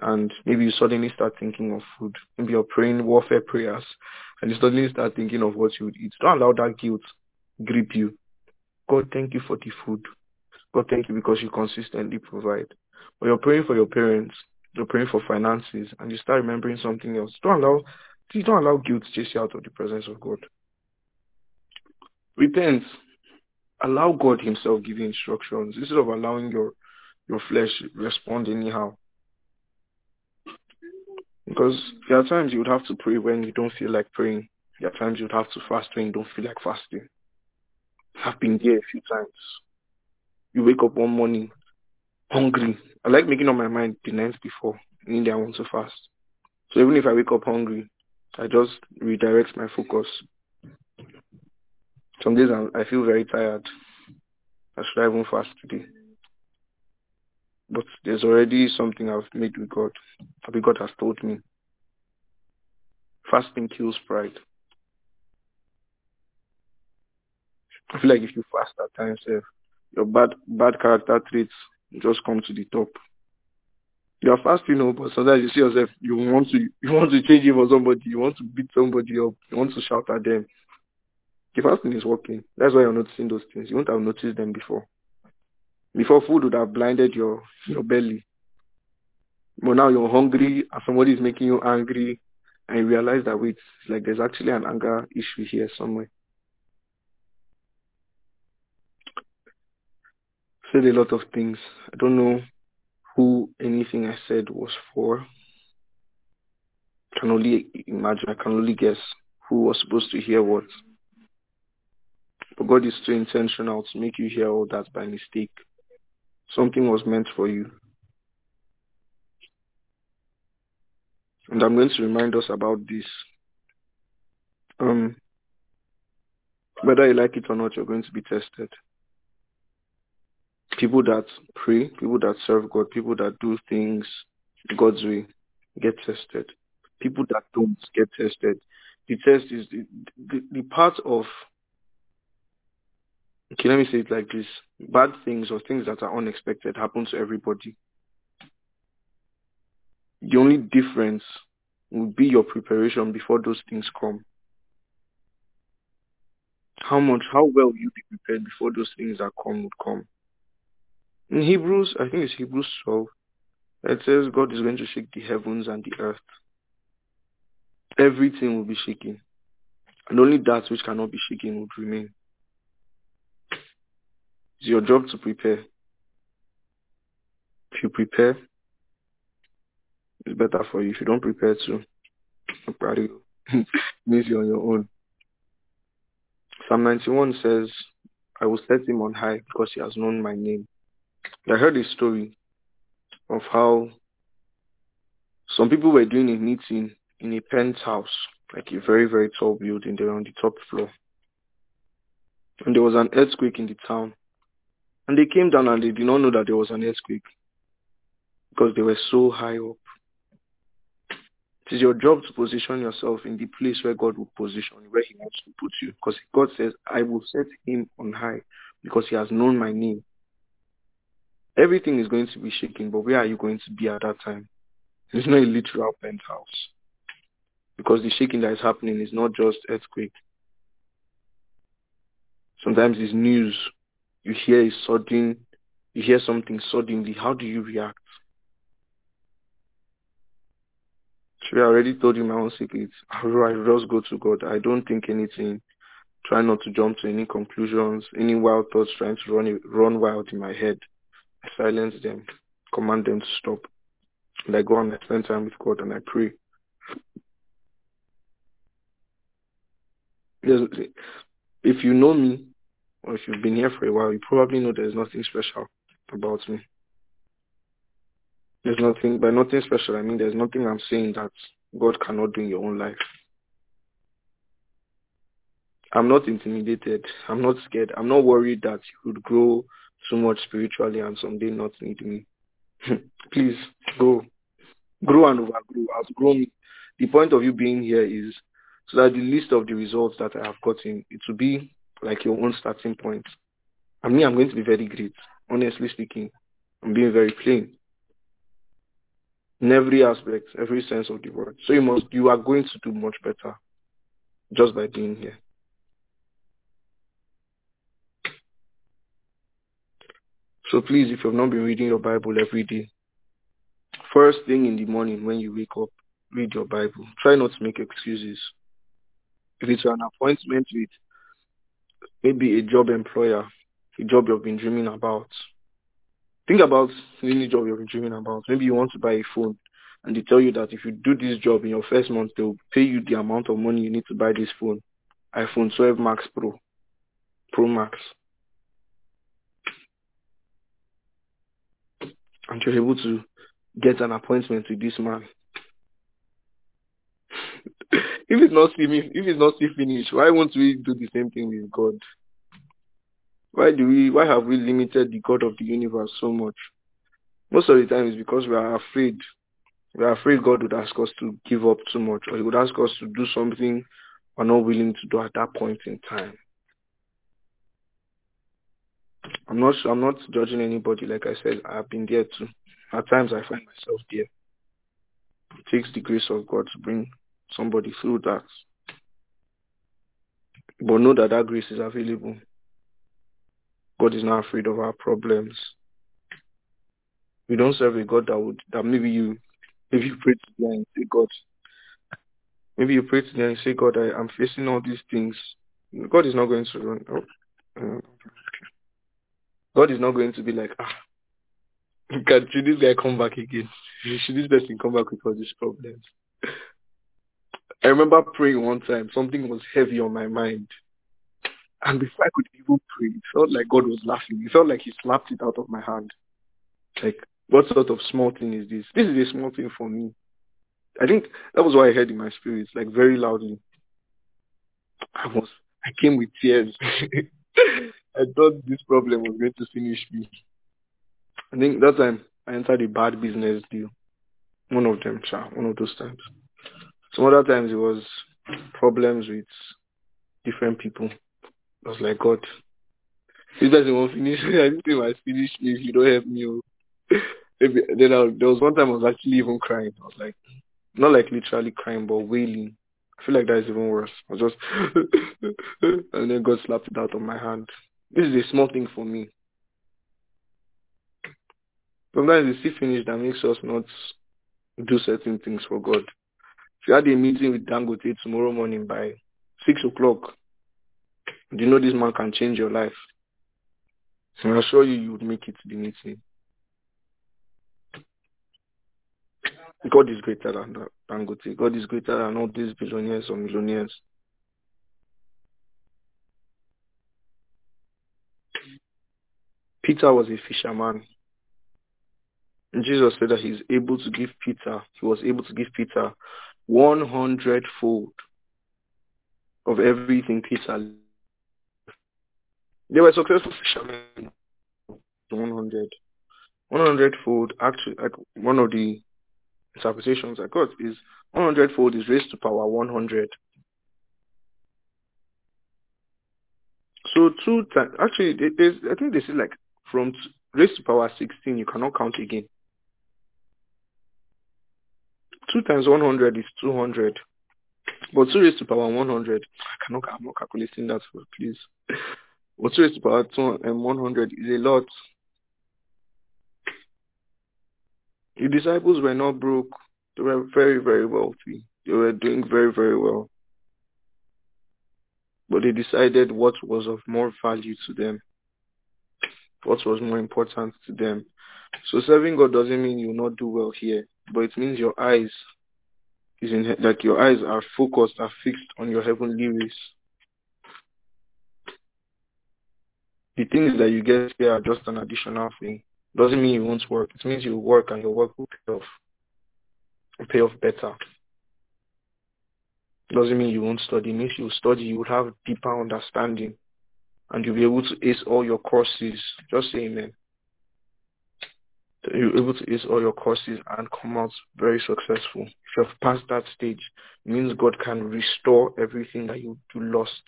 and maybe you suddenly start thinking of food, maybe you're praying warfare prayers, and you suddenly start thinking of what you would eat, don't allow that guilt grip you. God, thank you for the food. God, thank you because you consistently provide. But you're praying for your parents, you're praying for finances, and you start remembering something else. Don't allow, please don't allow guilt to chase you out of the presence of God. Repent. Allow God Himself give you instructions instead of allowing your your flesh respond anyhow. Because there are times you would have to pray when you don't feel like praying. There are times you would have to fast when you don't feel like fasting. I've been there a few times. You wake up one morning hungry. I like making up my mind the night before, meaning I want to fast. So even if I wake up hungry, I just redirect my focus. Some days I, I feel very tired. I should I even fast today? But there's already something I've made with God. I God has told me. Fasting kills pride. I feel like if you fast at times, eh, your bad bad character traits just come to the top. You are fasting, you know, but sometimes you see yourself, you want to you want to change it for somebody, you want to beat somebody up, you want to shout at them. The fasting is working. That's why you're noticing those things. You wouldn't have noticed them before. Before food would have blinded your your belly. But now you're hungry and somebody is making you angry and you realize that wait, like there's actually an anger issue here somewhere. Said a lot of things. I don't know who anything I said was for. I can only imagine, I can only guess who was supposed to hear what. But God is too intentional to make you hear all that by mistake. Something was meant for you. And I'm going to remind us about this. Um, whether you like it or not, you're going to be tested people that pray, people that serve God, people that do things God's way get tested. People that don't get tested. The test is the, the, the part of, okay, let me say it like this. Bad things or things that are unexpected happen to everybody. The only difference will be your preparation before those things come? How much, how well you be prepared before those things that come would come? In Hebrews, I think it's Hebrews 12, it says God is going to shake the heavens and the earth. Everything will be shaken. And only that which cannot be shaken would remain. It's your job to prepare. If you prepare, it's better for you. If you don't prepare to, I'm proud of you. means you're on your own. Psalm 91 says, I will set him on high because he has known my name. I heard a story of how some people were doing a meeting in a penthouse, like a very, very tall building. They were on the top floor. And there was an earthquake in the town. And they came down and they did not know that there was an earthquake because they were so high up. It is your job to position yourself in the place where God will position you, where he wants to put you. Because God says, I will set him on high because he has known my name. Everything is going to be shaking, but where are you going to be at that time? It's not a literal penthouse. Because the shaking that is happening is not just earthquake. Sometimes it's news. You hear a sudden, you hear something suddenly. How do you react? I already told you my own secrets. I just go to God. I don't think anything. Try not to jump to any conclusions, any wild thoughts trying to run run wild in my head. Silence them, command them to stop. And I go and I spend time with God and I pray. If you know me, or if you've been here for a while, you probably know there's nothing special about me. There's nothing, by nothing special, I mean there's nothing I'm saying that God cannot do in your own life. I'm not intimidated. I'm not scared. I'm not worried that you would grow too much spiritually and some someday not need me. Please, go. Grow and overgrow. Outgrow me. The point of you being here is so that the list of the results that I have gotten, it will be like your own starting point. I mean, I'm going to be very great. Honestly speaking, I'm being very plain in every aspect, every sense of the word. So you must, you are going to do much better just by being here. So please, if you've not been reading your Bible every day, first thing in the morning when you wake up, read your Bible. Try not to make excuses. If it's an appointment with maybe a job employer, a job you've been dreaming about, Think about any job you're dreaming about. Maybe you want to buy a phone and they tell you that if you do this job in your first month, they'll pay you the amount of money you need to buy this phone. iPhone 12 Max Pro. Pro Max. And you're able to get an appointment with this man. if it's not if it's not finished, why won't we do the same thing with God? Why do we why have we limited the God of the universe so much? Most of the time it's because we are afraid. We are afraid God would ask us to give up too much or he would ask us to do something we're not willing to do at that point in time. I'm not I'm not judging anybody, like I said, I've been there too. At times I find myself there. It takes the grace of God to bring somebody through that. But know that that grace is available. God is not afraid of our problems. We don't serve a God that would that maybe you maybe you pray to and say, God, maybe you pray to and say, God, I, am facing all these things. God is not going to run. Oh, uh, God is not going to be like, ah, can should this guy come back again? Should this person come back with all these problems? I remember praying one time, something was heavy on my mind. And before I could even pray, it felt like God was laughing. It felt like he slapped it out of my hand. Like, what sort of small thing is this? This is a small thing for me. I think that was what I heard in my spirit, like very loudly. I was, I came with tears. I thought this problem was going to finish me. I think that time I entered a bad business deal. One of them, child, one of those times. Some other times it was problems with different people. I was like, God, this person won't finish. Everything must finish me if you don't help me. Oh. Maybe, then I, there was one time I was actually even crying. I was like, not like literally crying, but wailing. I feel like that is even worse. I was just and then God slapped it out of my hand. This is a small thing for me. Sometimes it's still finish that makes us not do certain things for God. If you had a meeting with Dangote tomorrow morning by six o'clock, do you know this man can change your life? I assure you, you would make it to the meeting. God is greater than Dangote. God is greater than all these billionaires or millionaires. Peter was a fisherman. And Jesus said that he's able to give Peter, he was able to give Peter 100 fold of everything Peter. They were successful fishermen. 100. 100 fold, actually, like one of the interpretations I got is 100 fold is raised to power 100. So two times, actually, I think this is like from raised to power 16, you cannot count again. 2 times 100 is 200. But 2 raised to power 100, I cannot, I'm not calculating that, for please. But 2 raised to power 2, um, and 100 is a lot. The disciples were not broke. They were very, very wealthy. They were doing very, very well. But they decided what was of more value to them. What was more important to them. So serving God doesn't mean you will not do well here, but it means your eyes is in like your eyes are focused, are fixed on your heavenly ways. The things that you get here are just an additional thing. Doesn't mean you won't work. It means you work and your work will pay off. Pay off better. Doesn't mean you won't study. It means you study, you will have deeper understanding. And you'll be able to ace all your courses. Just say amen. You're able to ace all your courses and come out very successful. If you have passed that stage, means God can restore everything that you, you lost.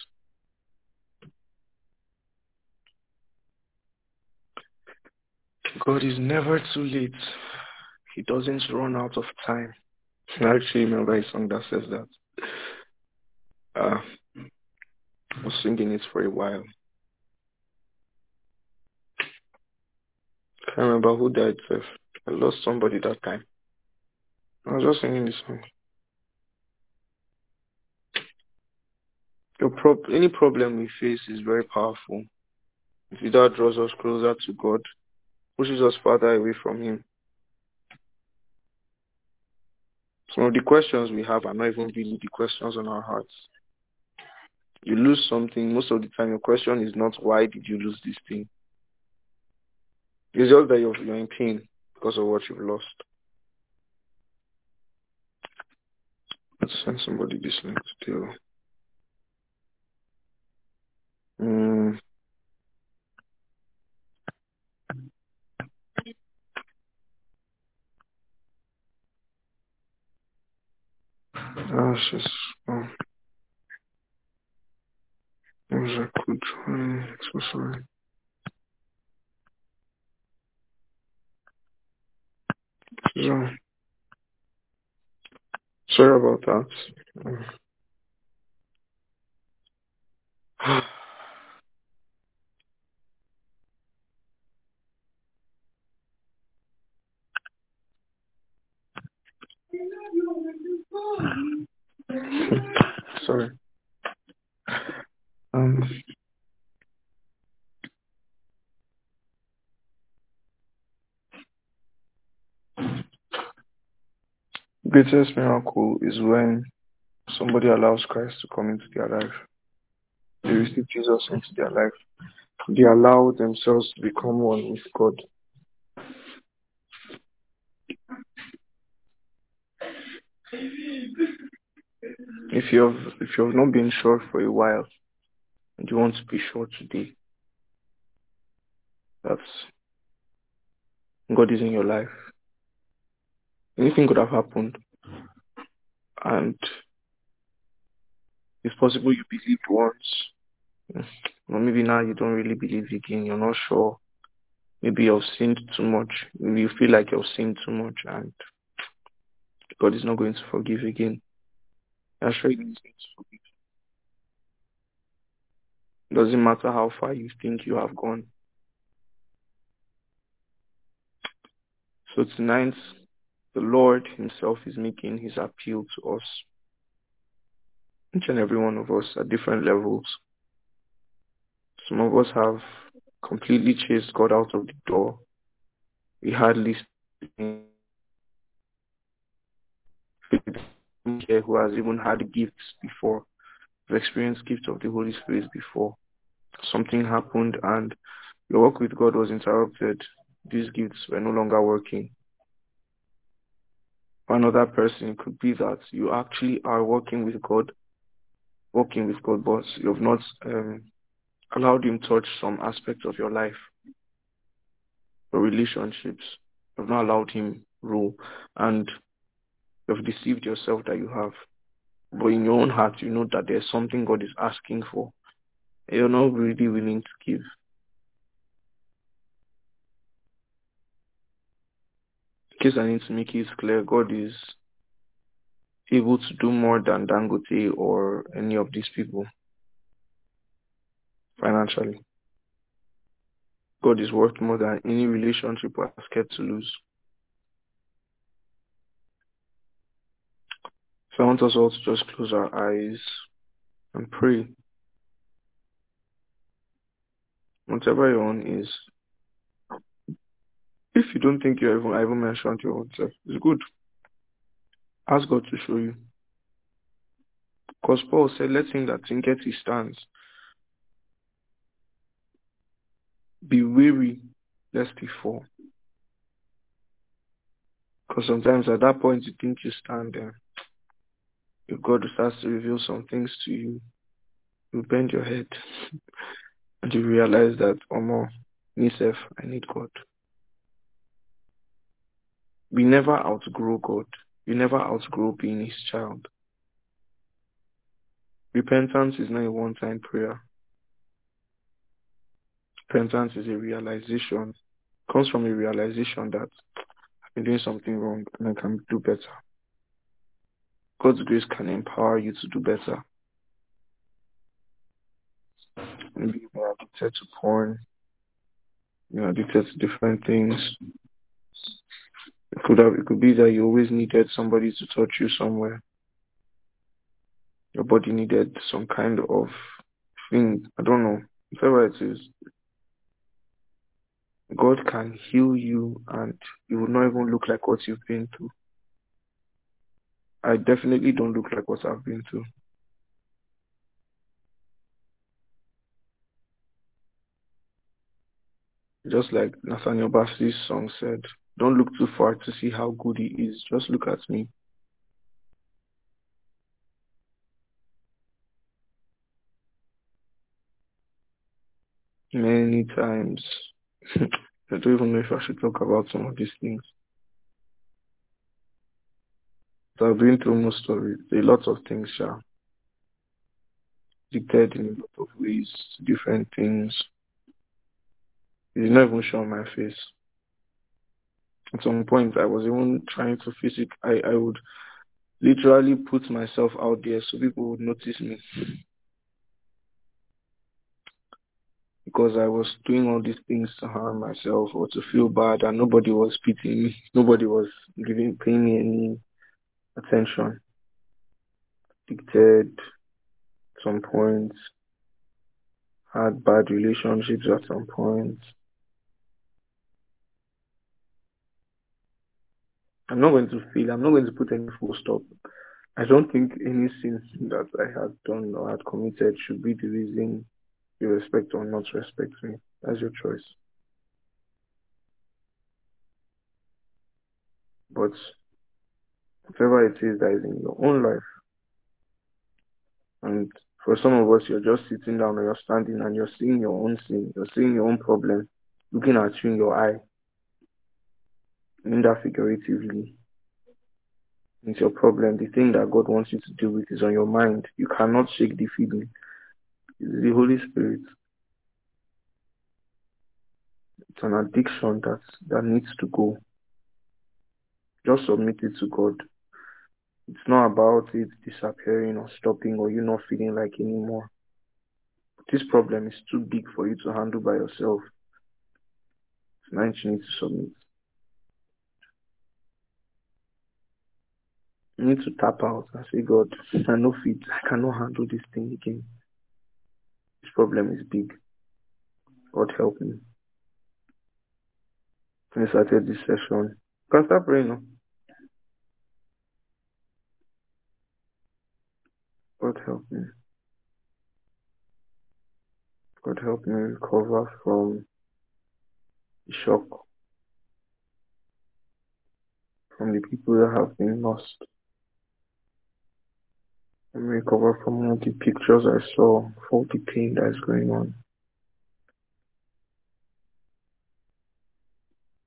God is never too late. He doesn't run out of time. I actually remember a song that says that. Uh, I was singing it for a while. Can't remember who died. I lost somebody that time. I was just singing this song. Your prob- any problem we face is very powerful. If that draws us closer to God, pushes us farther away from him. Some of the questions we have are not even really the questions on our hearts. You lose something, most of the time your question is not why did you lose this thing? It's just that you're, you're in pain because of what you've lost. Let's send somebody this link still. Mm. Oh, it's just, oh. It was a good one. So sorry. So, sorry about that. sorry. Um, greatest miracle is when somebody allows Christ to come into their life. They receive Jesus into their life. They allow themselves to become one with God. If you have if you have not been sure for a while and you want to be sure today, that's God is in your life. Anything could have happened and it's possible you believed once. Or maybe now you don't really believe again. You're not sure. Maybe you've sinned too much. Maybe you feel like you've sinned too much and God is not going to forgive again. I assure you he's going to forgive. Doesn't matter how far you think you have gone. So tonight, the Lord himself is making his appeal to us. Each and every one of us at different levels. Some of us have completely chased God out of the door. We hardly here who has even had gifts before, have experienced gifts of the Holy Spirit before. Something happened and your work with God was interrupted. These gifts were no longer working. For another person could be that you actually are working with God, working with God, but you have not um, allowed Him to touch some aspect of your life, your relationships. You have not allowed Him rule, and you have deceived yourself that you have. But in your own heart, you know that there's something God is asking for. You're not really willing to give. Case I need to make it clear, God is able to do more than Dangote or any of these people financially. God is worth more than any relationship we're scared to lose. So I want us all to just close our eyes and pray. Whatever your own is. If you don't think you even, even mentioned your own self, it's good. Ask God to show you. Because Paul said, let him that thinketh he stands. Be weary lest he fall. Because sometimes at that point you think you stand there. If God starts to reveal some things to you, you bend your head and you realize that, oh more, myself, I need God. We never outgrow God. We never outgrow being his child. Repentance is not a one-time prayer. Repentance is a realization, comes from a realization that I've been doing something wrong and I can do better. God's grace can empower you to do better. Maybe you're addicted to porn, you're addicted to different things. It could have, it could be that you always needed somebody to touch you somewhere. Your body needed some kind of thing. I don't know. Whatever it is. God can heal you and you will not even look like what you've been through. I definitely don't look like what I've been through. Just like Nathaniel Bassey's song said, don't look too far to see how good he is. Just look at me. Many times, I don't even know if I should talk about some of these things. I've been through most of it. A lot of things, yeah. Dictated in a lot of ways, different things. It's not even show my face. At some point, I was even trying to physically, I, I would literally put myself out there so people would notice me. Because I was doing all these things to harm myself or to feel bad and nobody was pitying me. Nobody was giving, paying me any attention. Addicted some points, had bad relationships at some point. I'm not going to feel, I'm not going to put any full stop. I don't think any sin that I had done or had committed should be the reason you respect or not respect me. That's your choice. But whatever it is that is in your own life, and for some of us, you're just sitting down or you're standing and you're seeing your own sin, you're seeing your own problem, looking at you in your eye. Mean that figuratively. It's your problem. The thing that God wants you to deal with is on your mind. You cannot shake the feeling. It's the Holy Spirit. It's an addiction that, that needs to go. Just submit it to God. It's not about it disappearing or stopping or you not feeling like anymore. This problem is too big for you to handle by yourself. Now you need to submit. Need to tap out and say, God, I know fit. I cannot handle this thing again. This problem is big. God help me. I started this session, can start praying now. God help me. God help me recover from the shock from the people that have been lost. Recover from all the pictures I saw, all the pain that is going on.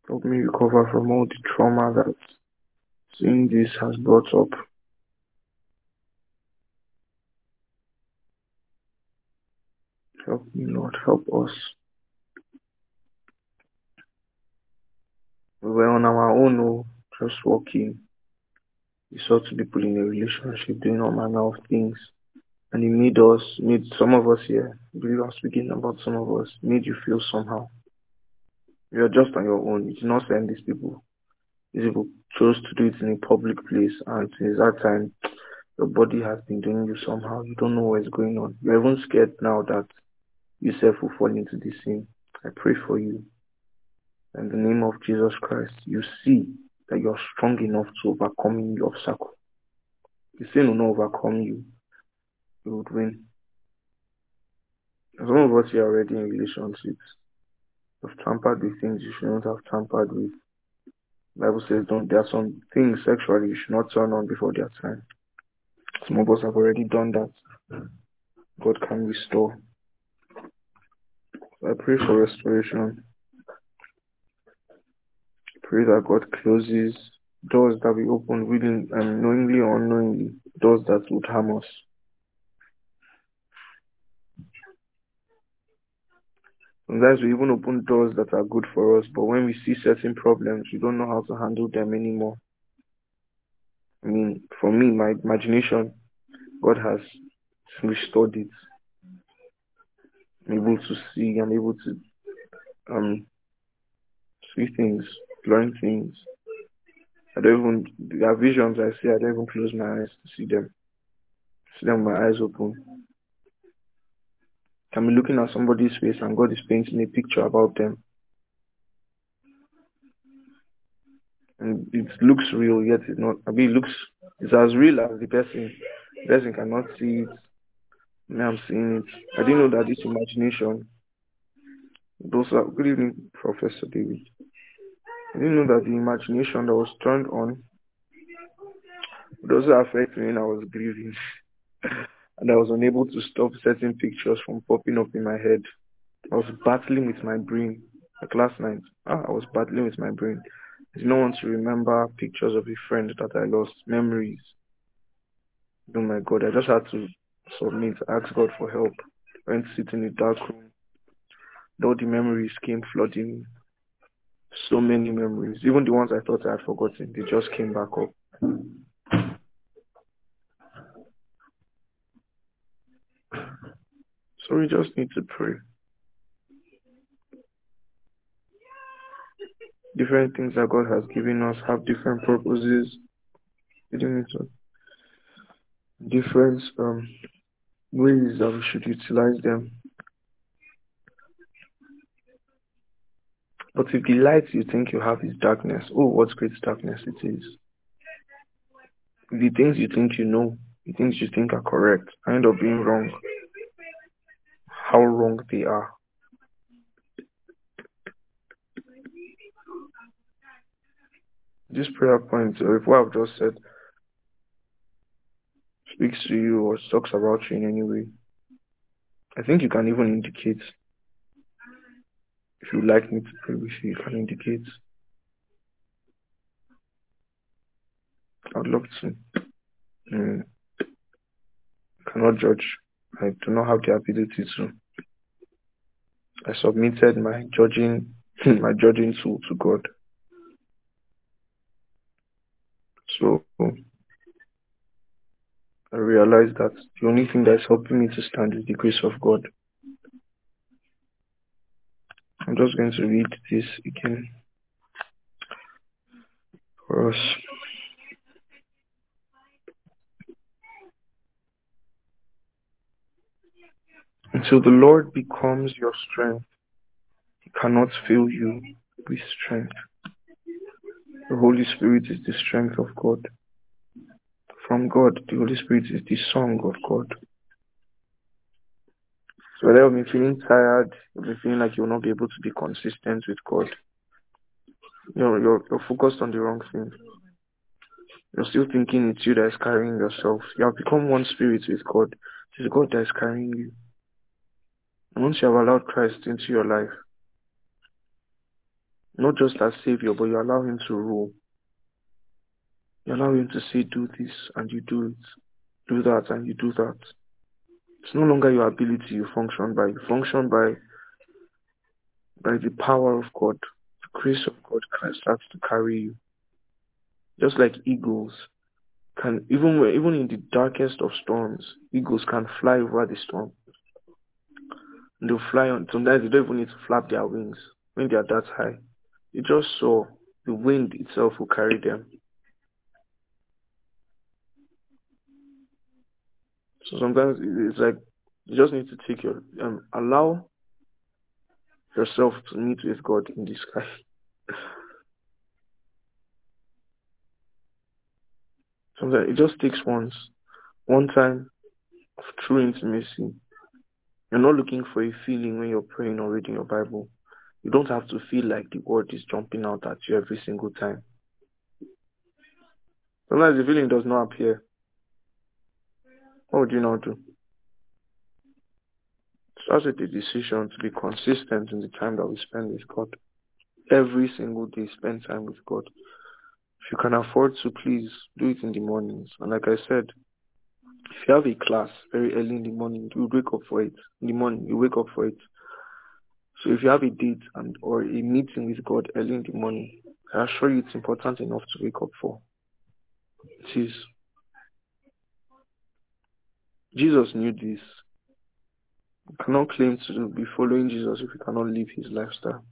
Help me recover from all the trauma that seeing this has brought up. Help me, Lord. Help us. We were on our own, oh, just walking. We saw two people in a relationship doing all manner of things. And it made us, made some of us here, Believe I'm speaking about some of us, made you feel somehow. You're just on your own. You did not send these people. These people chose to do it in a public place and since that time your body has been doing you somehow. You don't know what's going on. You're even scared now that yourself will fall into this sin. I pray for you. In the name of Jesus Christ, you see that you're strong enough to overcome the obstacle. The sin will not overcome you. You would win. Some of us are already in relationships You have tampered with things you shouldn't have tampered with. Bible says don't there are some things sexually you should not turn on before their time. Some of us have already done that. God can restore. So I pray for restoration. Pray that God closes doors that we open willing and knowingly or unknowingly, doors that would harm us. Sometimes we even open doors that are good for us, but when we see certain problems, we don't know how to handle them anymore. I mean, for me, my imagination, God has restored it. I'm able to see, I'm able to um see things, learn things. I don't even there are visions I see, I don't even close my eyes to see them. See them with my eyes open. I'm looking at somebody's face and God is painting a picture about them. And it looks real, yet it's not. I mean, it looks, it's as real as the person. The person cannot see it. Me, I'm seeing it. I didn't know that this imagination, those are, good evening, Professor David. I didn't know that the imagination that was turned on would also affect me when I was grieving. and I was unable to stop certain pictures from popping up in my head. I was battling with my brain. Like last night, ah, I was battling with my brain. I did not want to remember pictures of a friend that I lost, memories. Oh my God, I just had to submit, ask God for help. I went to sit in a dark room. All the memories came flooding. So many memories. Even the ones I thought I had forgotten, they just came back up. So we just need to pray. Different things that God has given us have different purposes. We need Different um, ways that we should utilize them. But if the light you think you have is darkness, oh, what great darkness it is. The things you think you know, the things you think are correct, end up being wrong. How wrong they are. This prayer point, if what I've just said speaks to you or talks about you in any way, I think you can even indicate if you'd like me to pray with you, you can indicate. I'd love to. Mm. cannot judge. I do not have the ability to. I submitted my judging my judging tool to God. So I realize that the only thing that's helping me to stand is the grace of God. I'm just going to read this again for us. Until the Lord becomes your strength, he cannot fill you with strength. The Holy Spirit is the strength of God. From God, the Holy Spirit is the song of God. So whether you've been feeling tired, you've been feeling like you'll not be able to be consistent with God, you're, you're, you're focused on the wrong thing. You're still thinking it's you that is carrying yourself. You have become one spirit with God. It is God that is carrying you. And once you have allowed Christ into your life, not just as Savior, but you allow Him to rule. You allow Him to say, do this, and you do it. Do that, and you do that. It's no longer your ability you function by. You function by by the power of God. The grace of God starts to carry you. Just like eagles can even even in the darkest of storms, eagles can fly over the storm. And they'll fly on sometimes they don't even need to flap their wings when they are that high. You just saw the wind itself will carry them. So sometimes it's like you just need to take your um, allow yourself to meet with God in the sky. Sometimes it just takes once, one time of true intimacy. You're not looking for a feeling when you're praying or reading your Bible. You don't have to feel like the word is jumping out at you every single time. Sometimes the feeling does not appear. What would you not do? Start with the decision to be consistent in the time that we spend with God. Every single day, spend time with God. If you can afford to, please do it in the mornings. And like I said, if you have a class very early in the morning, you wake up for it. In the morning, you wake up for it. So if you have a date and or a meeting with God early in the morning, I assure you it's important enough to wake up for. It is. Jesus knew this. You cannot claim to be following Jesus if you cannot live his lifestyle.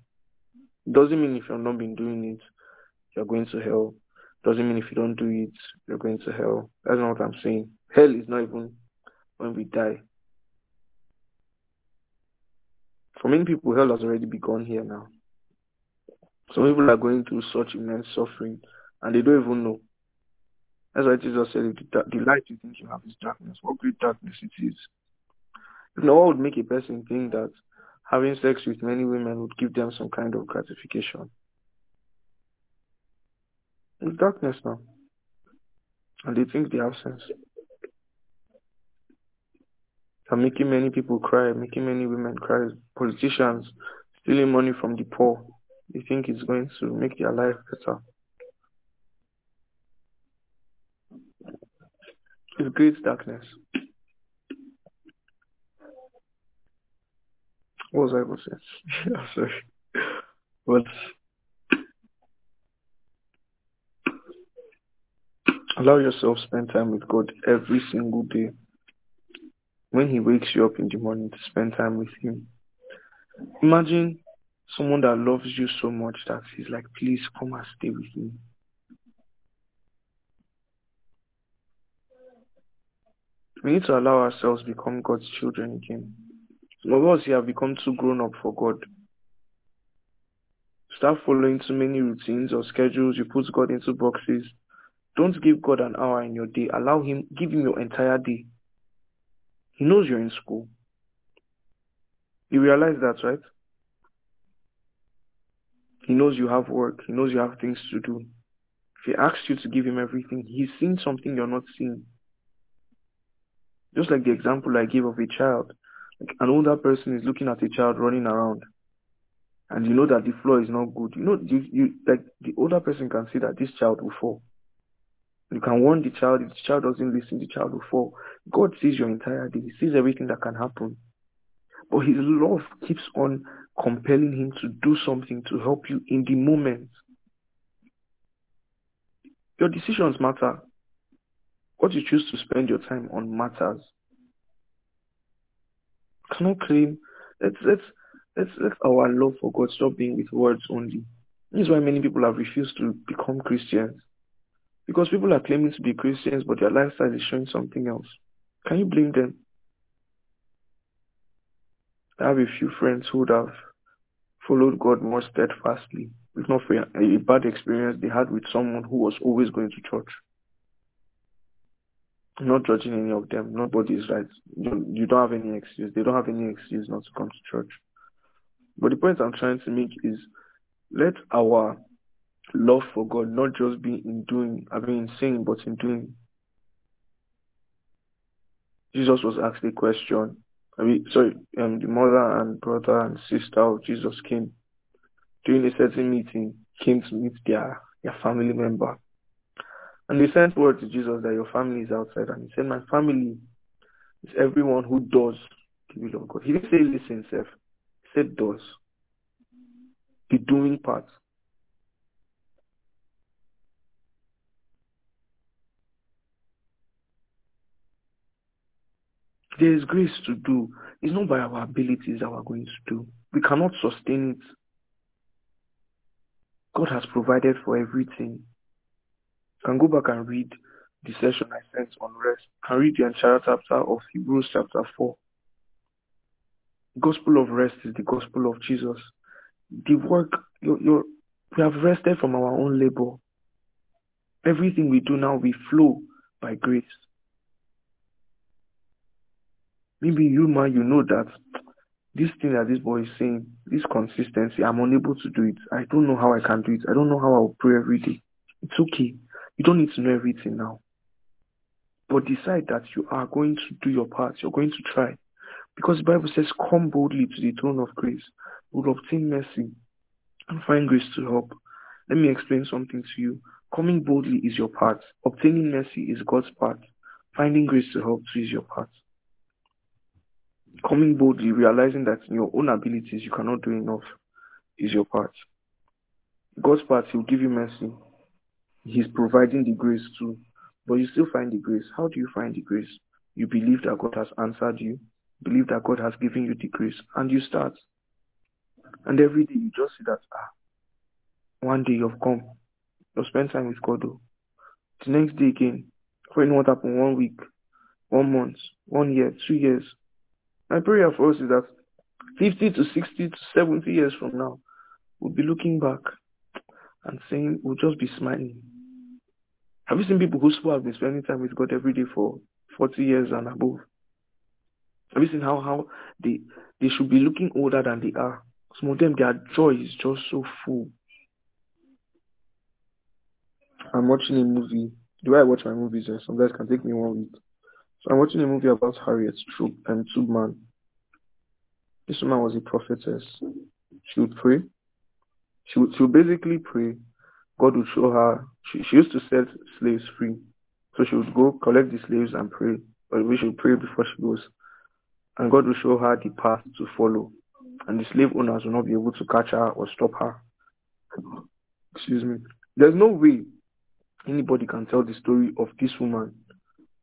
Doesn't mean if you've not been doing it, you're going to hell. Doesn't mean if you don't do it, you're going to hell. That's not what I'm saying. Hell is not even when we die. For many people, hell has already begun here now. Some people are going through such immense suffering and they don't even know. That's why Jesus said, the, the light you think you have is darkness. What great darkness it is. You know, what would make a person think that having sex with many women would give them some kind of gratification? It's darkness now. And they think they have sense. They're making many people cry, making many women cry. Politicians stealing money from the poor. They think it's going to make their life better. It's great darkness. What was I going say? Sorry. But allow yourself spend time with God every single day. When he wakes you up in the morning to spend time with him. Imagine someone that loves you so much that he's like, please come and stay with me. We need to allow ourselves become God's children again. Some of us here have become too grown up for God. Start following too many routines or schedules. You put God into boxes. Don't give God an hour in your day. Allow him, give him your entire day. He knows you're in school. You realize that, right? He knows you have work. He knows you have things to do. If he asks you to give him everything, he's seeing something you're not seeing. Just like the example I gave of a child. Like an older person is looking at a child running around and you know that the floor is not good. You know, you, you like the older person can see that this child will fall. You can warn the child. If the child doesn't listen, the child will fall. God sees your entire day. He sees everything that can happen. But his love keeps on compelling him to do something to help you in the moment. Your decisions matter. What you choose to spend your time on matters. Cannot claim let's let's let's let our love for God stop being with words only. This is why many people have refused to become Christians. Because people are claiming to be Christians, but their lifestyle is showing something else. Can you blame them? I have a few friends who would have followed God more steadfastly, if not for a bad experience they had with someone who was always going to church. Not judging any of them. Nobody is right. You, you don't have any excuse. They don't have any excuse not to come to church. But the point I'm trying to make is let our love for God not just be in doing, I mean in saying, but in doing. Jesus was asked a question. I mean, sorry, um, the mother and brother and sister of Jesus came during a certain meeting, came to meet their, their family member. And they sent word to Jesus that your family is outside. And he said, my family is everyone who does the will of God. He didn't say listen, self. He said does. The doing part. There is grace to do. It's not by our abilities that we're going to do. We cannot sustain it. God has provided for everything. You can go back and read the session I sent on rest. You can read the entire chapter of Hebrews chapter 4. Gospel of rest is the gospel of Jesus. The work, you're, you're, we have rested from our own labor. Everything we do now, we flow by grace. Maybe you, man, you know that this thing that this boy is saying, this consistency, I'm unable to do it. I don't know how I can do it. I don't know how I'll pray every day. It's okay. You don't need to know everything now. But decide that you are going to do your part. You're going to try. Because the Bible says, come boldly to the throne of grace. We'll obtain mercy and find grace to help. Let me explain something to you. Coming boldly is your part. Obtaining mercy is God's part. Finding grace to help is your part coming boldly, realizing that in your own abilities you cannot do enough is your part. God's part, He'll give you mercy. He's providing the grace too. But you still find the grace. How do you find the grace? You believe that God has answered you, believe that God has given you the grace, and you start. And every day you just see that, ah, one day you've come. You spend time with God. Though. The next day again, when what happened one week, one month, one year, two years, my prayer for us is that 50 to 60 to 70 years from now, we'll be looking back and saying, we'll just be smiling. Have you seen people who have been spending time with God every day for 40 years and above? Have you seen how, how they, they should be looking older than they are? Some of them, their joy is just so full. I'm watching a movie. Do I watch my movies, eh, sometimes can take me one week. So I'm watching a movie about Harriet Troop and Tubman. This woman was a prophetess. She would pray. She would, she would basically pray. God would show her. She, she used to set slaves free. So she would go collect the slaves and pray. But we should pray before she goes. And God will show her the path to follow. And the slave owners will not be able to catch her or stop her. Excuse me. There's no way anybody can tell the story of this woman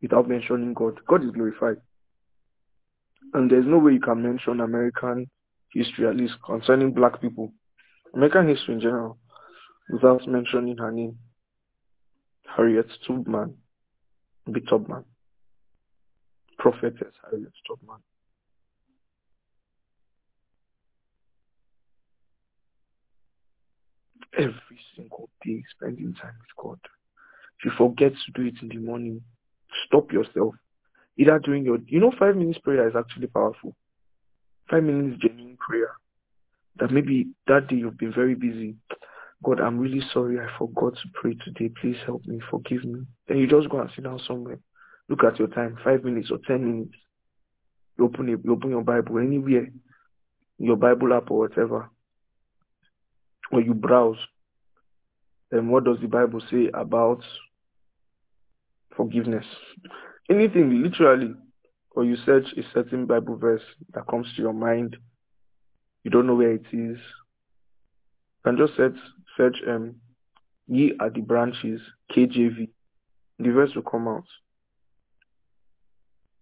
without mentioning God. God is glorified. And there's no way you can mention American history, at least concerning black people, American history in general, without mentioning her name. Harriet Tubman, Big Tubman, prophetess Harriet Tubman. Every single day spending time with God. If you forget to do it in the morning, stop yourself. Either during your, you know, five minutes prayer is actually powerful. Five minutes genuine prayer. That maybe that day you've been very busy. God, I'm really sorry I forgot to pray today. Please help me, forgive me. Then you just go and sit down somewhere. Look at your time, five minutes or ten minutes. You open you open your Bible anywhere, your Bible app or whatever, or you browse. Then what does the Bible say about forgiveness. Anything, literally, or you search a certain Bible verse that comes to your mind, you don't know where it is, you can just search, search um, ye are the branches, KJV. The verse will come out.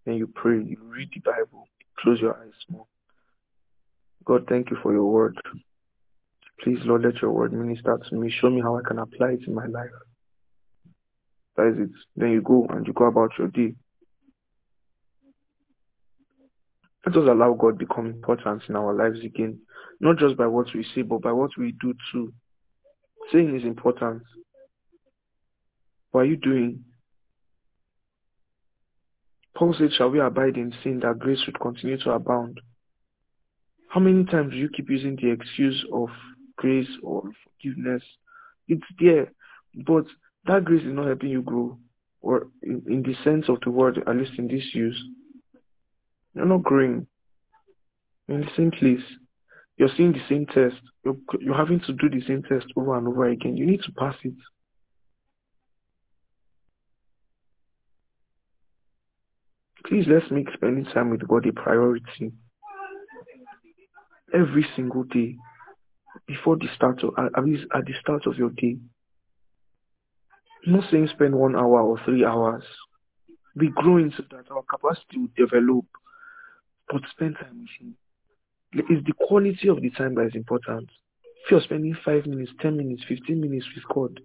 then you pray, you read the Bible, close your eyes more. God, thank you for your word. Please, Lord, let your word minister to me. Show me how I can apply it in my life. That is it. Then you go and you go about your day. Let us allow God become important in our lives again. Not just by what we say, but by what we do too. Saying is important. What are you doing? Paul said, Shall we abide in sin that grace should continue to abound? How many times do you keep using the excuse of grace or forgiveness? It's there, but that grace is not helping you grow, or in, in the sense of the word, at least in this use. You're not growing. You're in the same place. You're seeing the same test. You're, you're having to do the same test over and over again. You need to pass it. Please let's make spending time with God a priority. Every single day. Before the start of at least at the start of your day. I'm not saying spend one hour or three hours. We grow into that our capacity will develop. But spend time with him. It's the quality of the time that is important. If you're spending five minutes, ten minutes, fifteen minutes with God,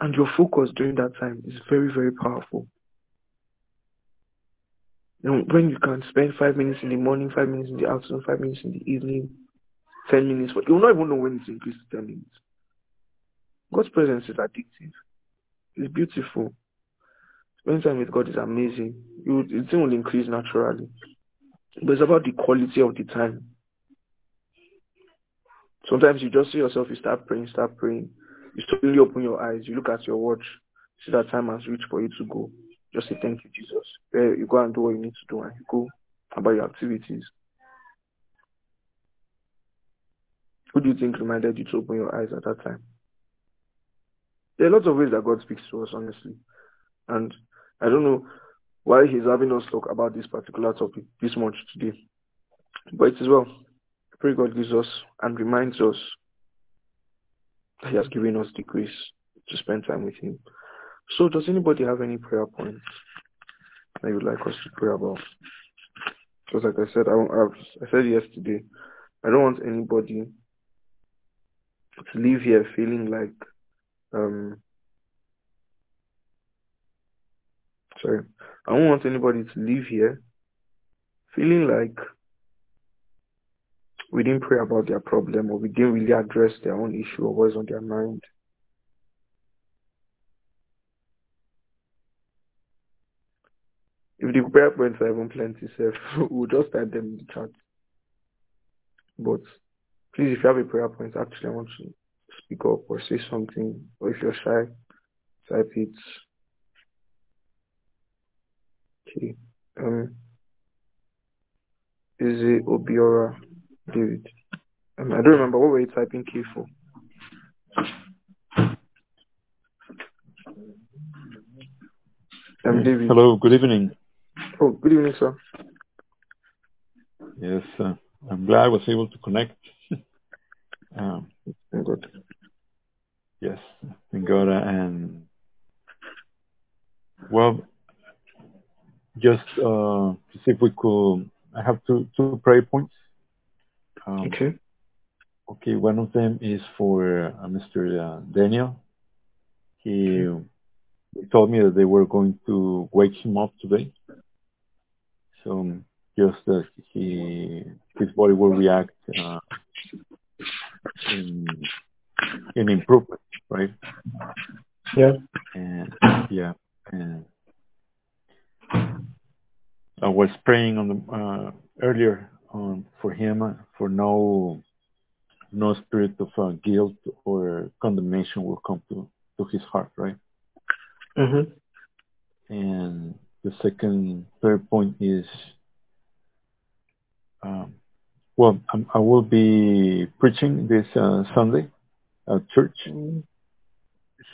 and your focus during that time is very, very powerful. And when you can spend five minutes in the morning, five minutes in the afternoon, five minutes in the evening, ten minutes, but you'll not even know when it's increased to ten minutes. God's presence is addictive. It's beautiful. Spending time with God is amazing. You, it will increase naturally. But it's about the quality of the time. Sometimes you just see yourself, you start praying, start praying. You suddenly open your eyes, you look at your watch, see that time has reached for you to go. Just say thank you, Jesus. You go and do what you need to do and you go about your activities. Who do you think reminded you to open your eyes at that time? There are lots of ways that God speaks to us, honestly. And I don't know why he's having us talk about this particular topic this much today. But it is well. Pray God gives us and reminds us that he has given us the grace to spend time with him. So does anybody have any prayer points that you would like us to pray about? Because like I said, I, I said yesterday, I don't want anybody to leave here feeling like um sorry I don't want anybody to leave here feeling like we didn't pray about their problem or we didn't really address their own issue or what's on their mind. If the prayer points are even plenty, self, we'll just add them in the chat. But please, if you have a prayer point, actually, I want to speak up or say something, or if you're shy, type it Okay. Um, is it Obiora David? Um, I don't remember. What were you typing K for? Um, David. Hello, good evening. Oh, good evening, sir. Yes, uh, I'm glad I was able to connect. um, good. Yes, thank God. Uh, and well, just uh, to see if we could. I have two two prayer points. Um, okay. Okay, one of them is for uh, Mr. Uh, Daniel. He, he told me that they were going to wake him up today. So just that he his body will react uh, in in improvement, right? Yeah. And yeah, and I was praying on the uh, earlier on for him for no no spirit of uh, guilt or condemnation will come to to his heart, right? Mm-hmm. And the second third point is, um, well, I'm, i will be preaching this uh, Sunday at church.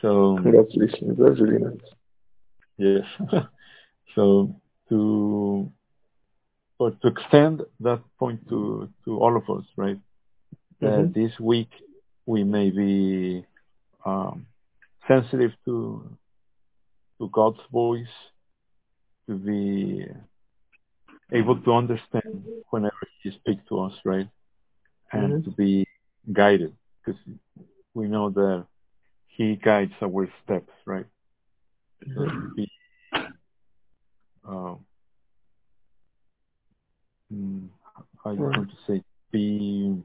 So congratulations, that's really nice. Yes. so to or to extend that point to to all of us, right? Mm-hmm. this week we may be um, sensitive to to God's voice, to be able to understand whenever he speaks to us, right? And Mhm. to be guided because we know that he guides our steps, right? So to be uh, mm, how you want to say be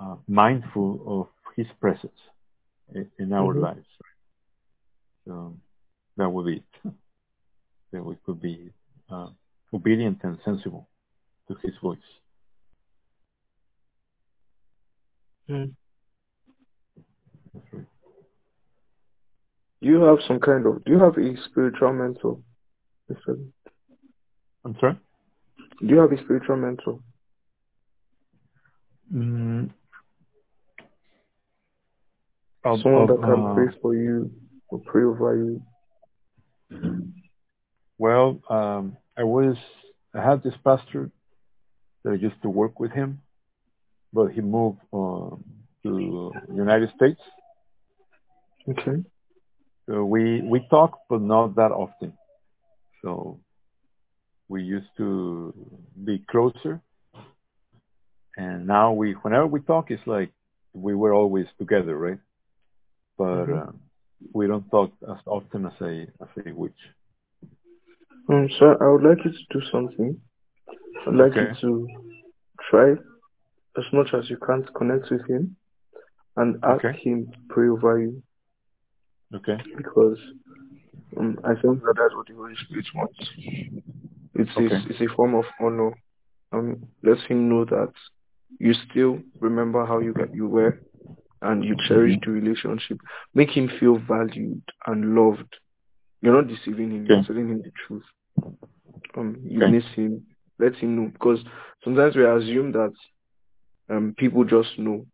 uh, mindful of his presence in, in our Mhm. lives. So that would be it. that we could be uh, obedient and sensible to his voice. Mm. Right. Do you have some kind of? Do you have a spiritual mentor? I'm sorry. Do you have a spiritual mentor? Mm, of, Someone of, that can uh, pray for you or pray over you? Well, um, I was I had this pastor that I used to work with him, but he moved um, to United States. Okay. So we we talk, but not that often. So we used to be closer, and now we whenever we talk, it's like we were always together, right? But Mhm. uh, we don't talk as often as I as I wish. Um, so I would like you to do something. I'd like Okay. you to try as much as you can to connect with him and ask Okay. him to pray over you Okay. because um, I think that that's what the Holy Spirit wants. It's Okay. a, it's a form of honor. Um, let him know that you still remember how you got you were and you cherish the relationship. Make him feel valued and loved. You're not deceiving him. You're telling him the truth. Um, you Okay. miss him. Let him know because sometimes we assume that um people just know,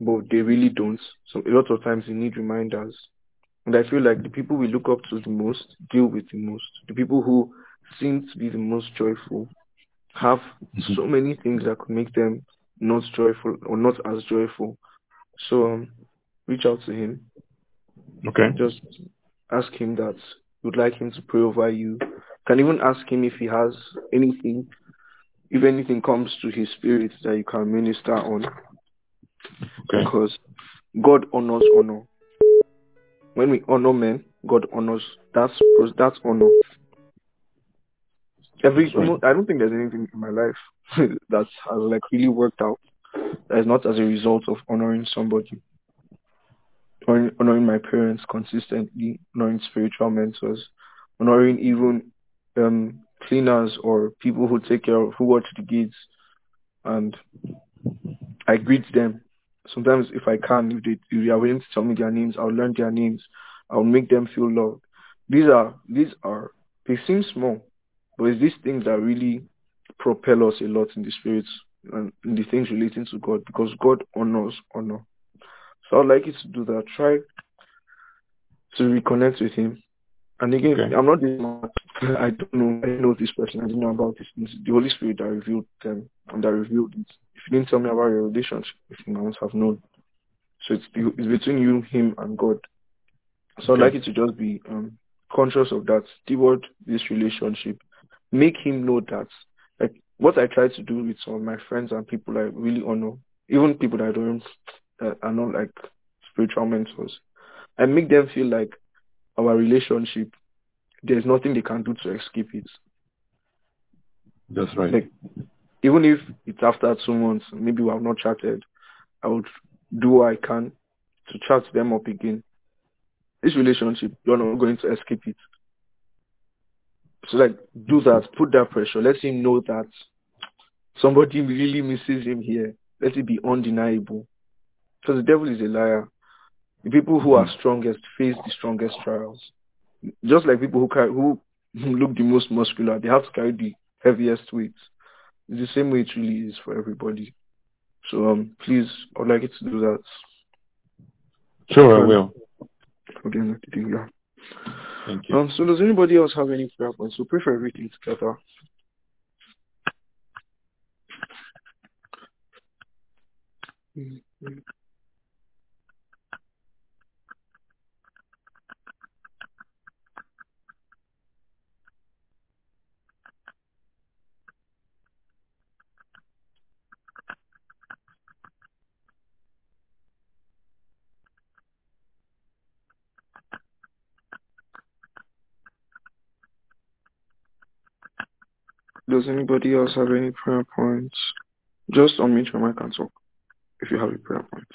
but they really don't. So a lot of times they need reminders. And I feel like the people we look up to the most deal with the most. The people who seem to be the most joyful have Mhm. so many things that could make them not joyful or not as joyful. So um, reach out to him. Okay. Just ask him that you'd like him to pray over you. Can even ask him if he has anything, if anything comes to his spirit that you can minister on, Okay. because God honors honor. When we honor men, God honors. That's that's honor. Every right. I don't think there's anything in my life that has like really worked out that is not as a result of honoring somebody, honoring, honoring my parents consistently, honoring spiritual mentors, honoring even um, cleaners or people who take care of, who watch the kids, and I greet them. Sometimes, if I can, if they, if they are willing to tell me their names, I'll learn their names. I'll make them feel loved. These are these are they seem small, but it's these things that really propel us a lot in the spirits and in the things relating to God because God honors honor. So I'd like you to do that. Try to reconnect with Him. And again, Okay. I'm not this. I don't know. I know this person. I didn't know about this. It's the Holy Spirit that revealed them and that revealed it. If you didn't tell me about your relationship with Him, I must have known. So it's the, it's between you, Him, and God. So I'd like you to just be um, conscious of that. Steward this relationship. Make him know that. Like what I try to do with some of my friends and people I really honor, even people that I don't that are not like spiritual mentors. I make them feel like our relationship, there's nothing they can do to escape it. That's right. Like even if it's after two months, maybe we have not chatted, I would do what I can to chat them up again. This relationship, you're not going to escape it. So like do that, put that pressure. Let him know that somebody really misses him here. Let it be undeniable. Because the devil is a liar. The people who are strongest face the strongest trials. Just like people who carry, who look the most muscular, they have to carry the heaviest weights. It's the same way it really is for everybody. So um, please, I would like you to do that. Sure, I will. Again, yeah. Thank you. Um, so does anybody else have any prayer points? We'll pray for everything together. Mm-hmm. Does anybody else have any prayer points? Just unmute your mic and talk if you have a prayer point.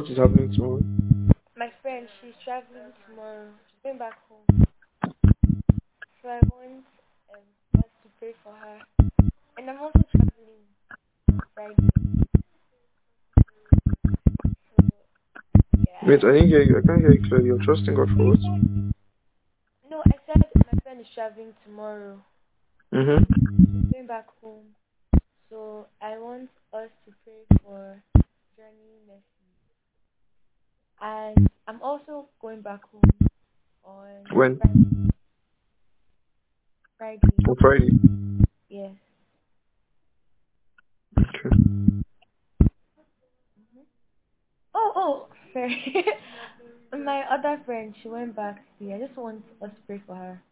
What is happening tomorrow? My friend, she's traveling tomorrow. She's going back home. So I want um, us to pray for her. And I'm also traveling Friday. So, yeah. Wait, I didn't hear you. I can't hear you clearly. You're trusting God for what? No, I said my friend is traveling tomorrow. Mm-hmm. She's going back home. So I want us to pray for Journey Mercy. And I'm also going back home on When? Friday. On Friday. Yes. Okay. Oh, oh, sorry. My other friend, she went back. See, I just want us to pray for her.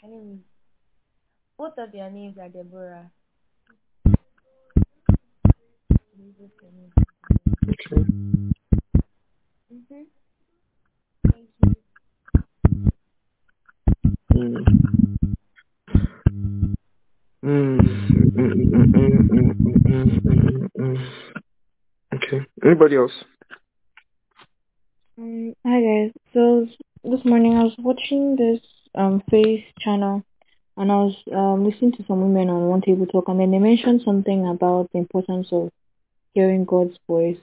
Can you? Both of their names are Deborah. Okay. Okay. Anybody else? Um, hi guys. So this morning I was watching this um face channel and I was um, listening to some women on one table talk and then they mentioned something about the importance of hearing God's voice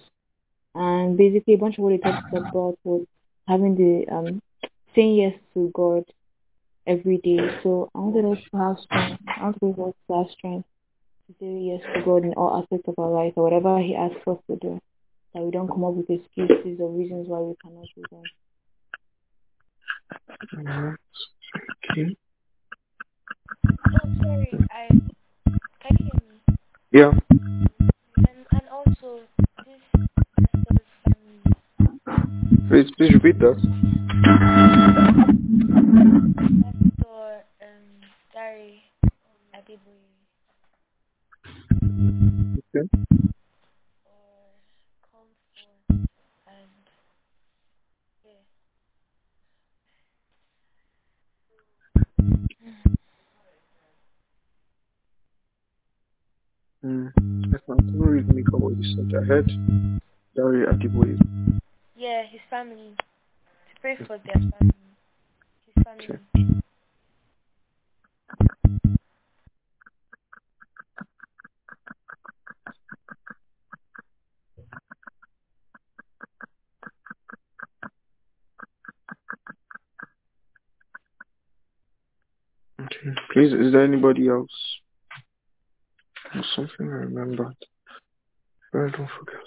and basically a bunch of what he talked about was having the um saying yes to God every day. So I wanted us to have strength. I wanted us to have strength to say yes to God in all aspects of our life or whatever He asks us to do. That we don't come up with excuses or reasons why we cannot do them. Alright. Okay. Oh, sorry. I can you hear me? Yeah. And and also this pastor's. Please, please repeat that. Pastor um Dare Adeboye Okay. or Comfort and yeah. Mm. Yes, ma'am. Can you read me what you said ahead? Dare Adeboye. Yeah, his family. To pray for their family. His family. Okay. Please, is there anybody else? There's something I remembered. But I don't forget.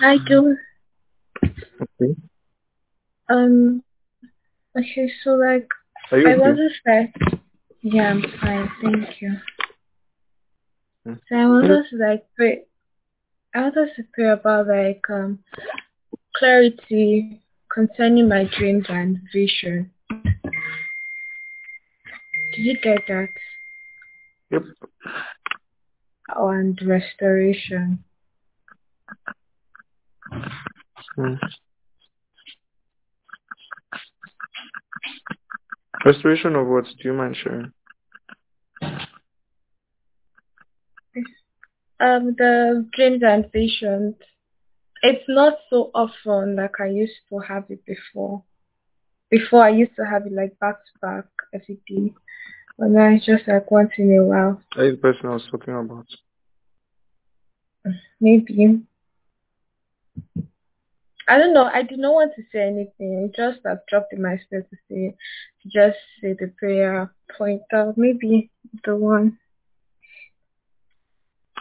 I do. Okay. Um. Okay, so like I okay? wanted to yeah, I'm fine, thank you. Hmm. So I was just like pray. I was just pray about like um clarity concerning my dreams and vision. Did you get that? Yep. And restoration. Mm. Restoration of what? Do you mind sharing? Um, the dreams and visions. It's not so often like I used to have it before. Before I used to have it like back to back every day. But now it's just like once in a while. That is the person I was talking about. Maybe. I don't know. I did not want to say anything. It just that dropped in my spirit to say, to just say the prayer point out. Maybe the one.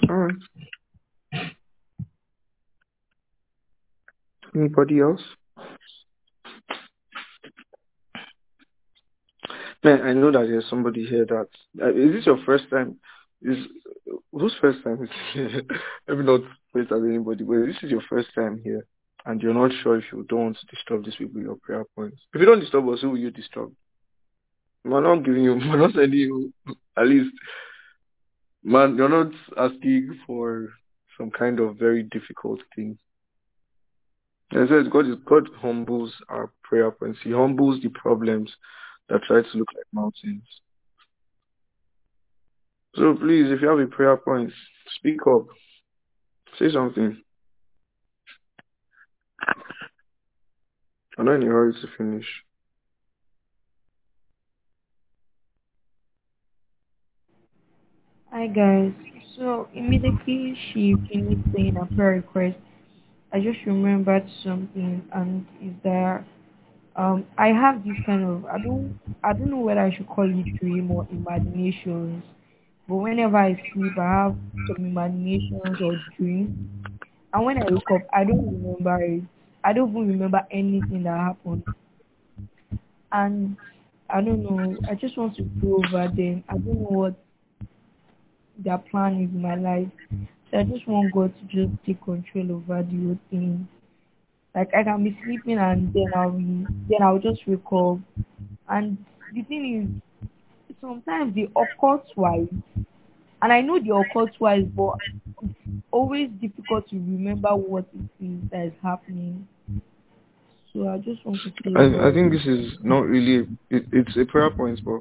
All right. Anybody else? Man, I know that there's somebody here that uh, is this your first time? Is whose first time is here? Maybe not first as anybody, but this is your first time here, and you're not sure if you don't disturb these people your prayer points. If you don't disturb us, who will you disturb? We're not giving you, we're not sending you. At least, man, you're not asking for some kind of very difficult thing. I said, God is God humbles our prayer points. He humbles the problems that try to look like mountains. So please, if you have a prayer point, speak up. Say something. I'm not in a hurry to finish. Hi guys. So immediately she finished saying a prayer request, I just remembered something and is that um I have this kind of I don't I don't know whether I should call it dream or imaginations. But whenever I sleep I have some imaginations or dreams. And when I wake up I don't remember it. I don't even remember anything that happened. And I don't know, I just want to go over them. I don't know what their plan is in my life. So I just want God to just take control over the whole thing. Like I can be sleeping and then I'll be then I'll just wake up. And the thing is sometimes the occult wise, And I know the occult wise, but it's always difficult to remember what it is that is happening. So I just want to say I, I think this is not really, it, it's a prayer point, but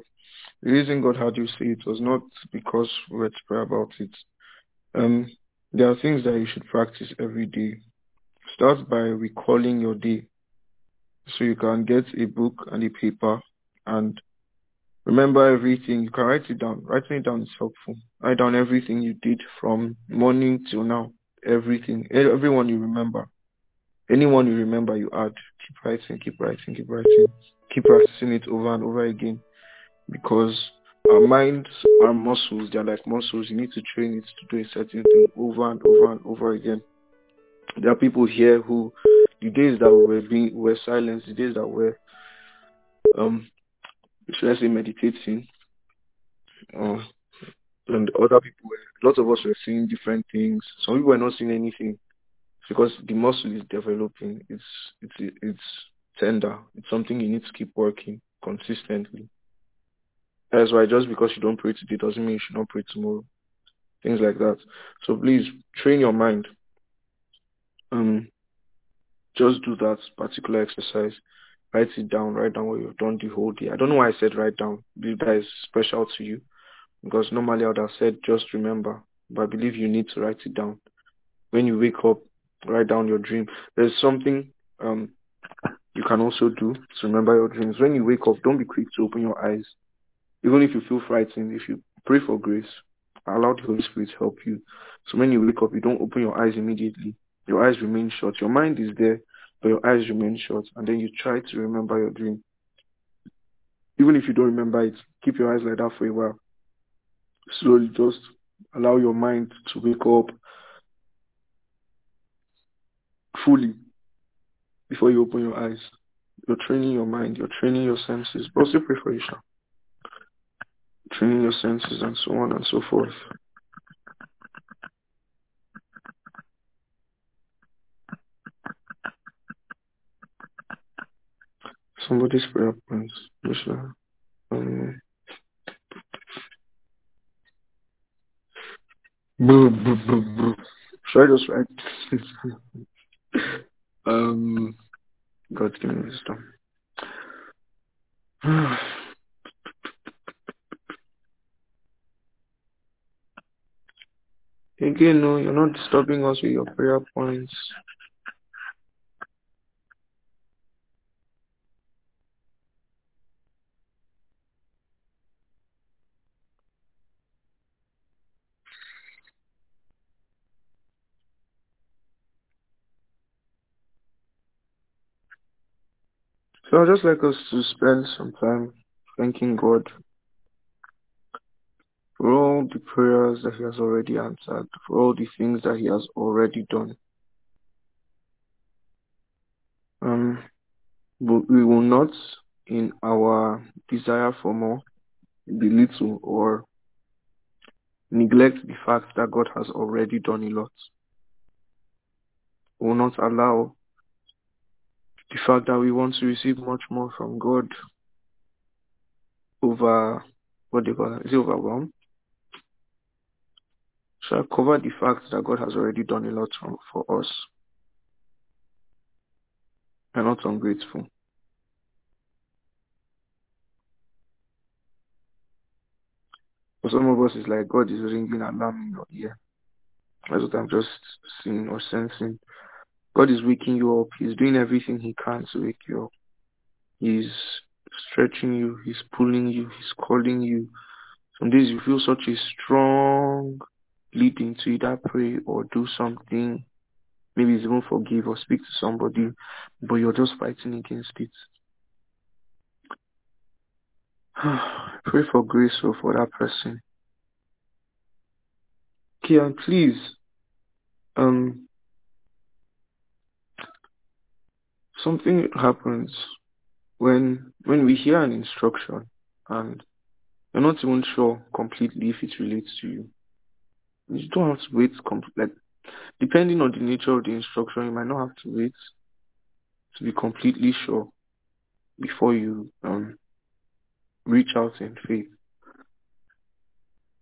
the reason God had you say it was not because we were to pray about it. Um, there are things that you should practice every day. Start by recalling your day. So you can get a book and a paper and remember everything. You can write it down. Writing it down is helpful. Write down everything you did from morning till now. Everything. Everyone you remember. Anyone you remember, you add. Keep writing, keep writing, keep writing. Keep practicing it over and over again. Because our minds are muscles. They're like muscles. You need to train it to do a certain thing over and over and over again. There are people here who, the days that we were being, were silenced, the days that were, um, should I say meditating, uh, and other people were, lots of us were seeing different things. Some people were not seeing anything because the muscle is developing. It's it's it's tender. It's something you need to keep working consistently. That's why just because you don't pray today doesn't mean you should not pray tomorrow. Things like that. So please train your mind. Um, just do that particular exercise. Write it down. Write down what you've done the whole day. I don't know why I said write down. Believe that is special to you because normally I would have said just remember. But I believe you need to write it down. When you wake up, write down your dream. There's something um, you can also do to remember your dreams. When you wake up, don't be quick to open your eyes. Even if you feel frightened, if you pray for grace, allow the Holy Spirit to help you. So when you wake up, you don't open your eyes immediately. Your eyes remain shut. Your mind is there, but your eyes remain shut. And then you try to remember your dream. Even if you don't remember it, keep your eyes like that for a while. Slowly just allow your mind to wake up fully before you open your eyes. You're training your mind, you're training your senses. But also pray for you, Sha. Training your senses and so on and so forth. Somebody's prayer points. Joshua. Um, boo, boo, boo, boo. Should I just write? um, God give me wisdom. Again, no, you're not disturbing us with your prayer points. So I'd just like us to spend some time thanking God for all the prayers that He has already answered, for all the things that He has already done. Um, but we will not, in our desire for more, belittle or neglect the fact that God has already done a lot. We will not allow the fact that we want to receive much more from God over what they call it, is it overwhelmed? So I cover the fact that God has already done a lot for, us. We're not ungrateful. For some of us, it's like God is ringing alarm in your ear. That's what I'm just seeing or sensing. God is waking you up. He's doing everything he can to wake you up. He's stretching you. He's pulling you. He's calling you. Some days you feel such a strong leading to either pray or do something. Maybe it's even forgive or speak to somebody, but you're just fighting against it. pray for grace or for that person. Kian, please, um, something happens when when we hear an instruction and you're not even sure completely if it relates to you. You don't have to wait. Like, depending on the nature of the instruction, you might not have to wait to be completely sure before you um, reach out in faith.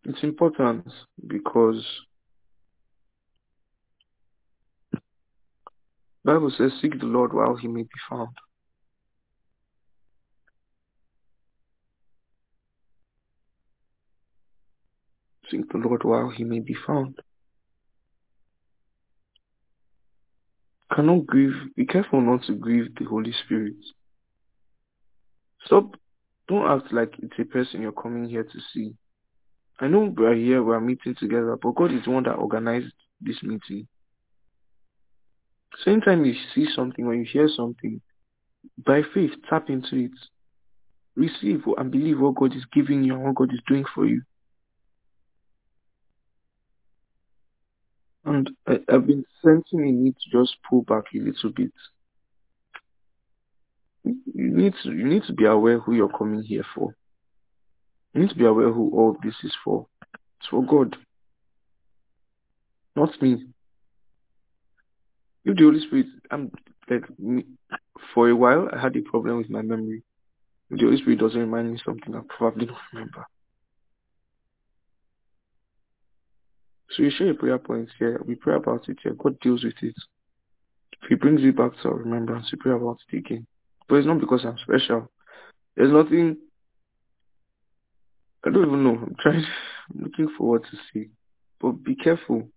It's important because Bible says, "Seek the Lord while He may be found." Seek the Lord while He may be found. Cannot grieve. Be careful not to grieve the Holy Spirit. Stop. Don't act like it's a person you're coming here to see. I know we're here, we're meeting together, but God is the one that organized this meeting. So anytime you see something or you hear something, by faith, tap into it. Receive and believe what God is giving you and what God is doing for you. And I, have been sensing a need to just pull back a little bit. You need to you need to be aware who you're coming here for. You need to be aware who all this is for. It's for God. Not me. If the Holy Spirit, I'm like for a while, I had a problem with my memory. If the Holy Spirit doesn't remind me something, I probably don't remember. So you share a prayer point here. We pray about it here. God deals with it. If He brings it back to our remembrance, we pray about it again. But it's not because I'm special. There's nothing. I don't even know. I'm trying. I'm looking forward to see. But be careful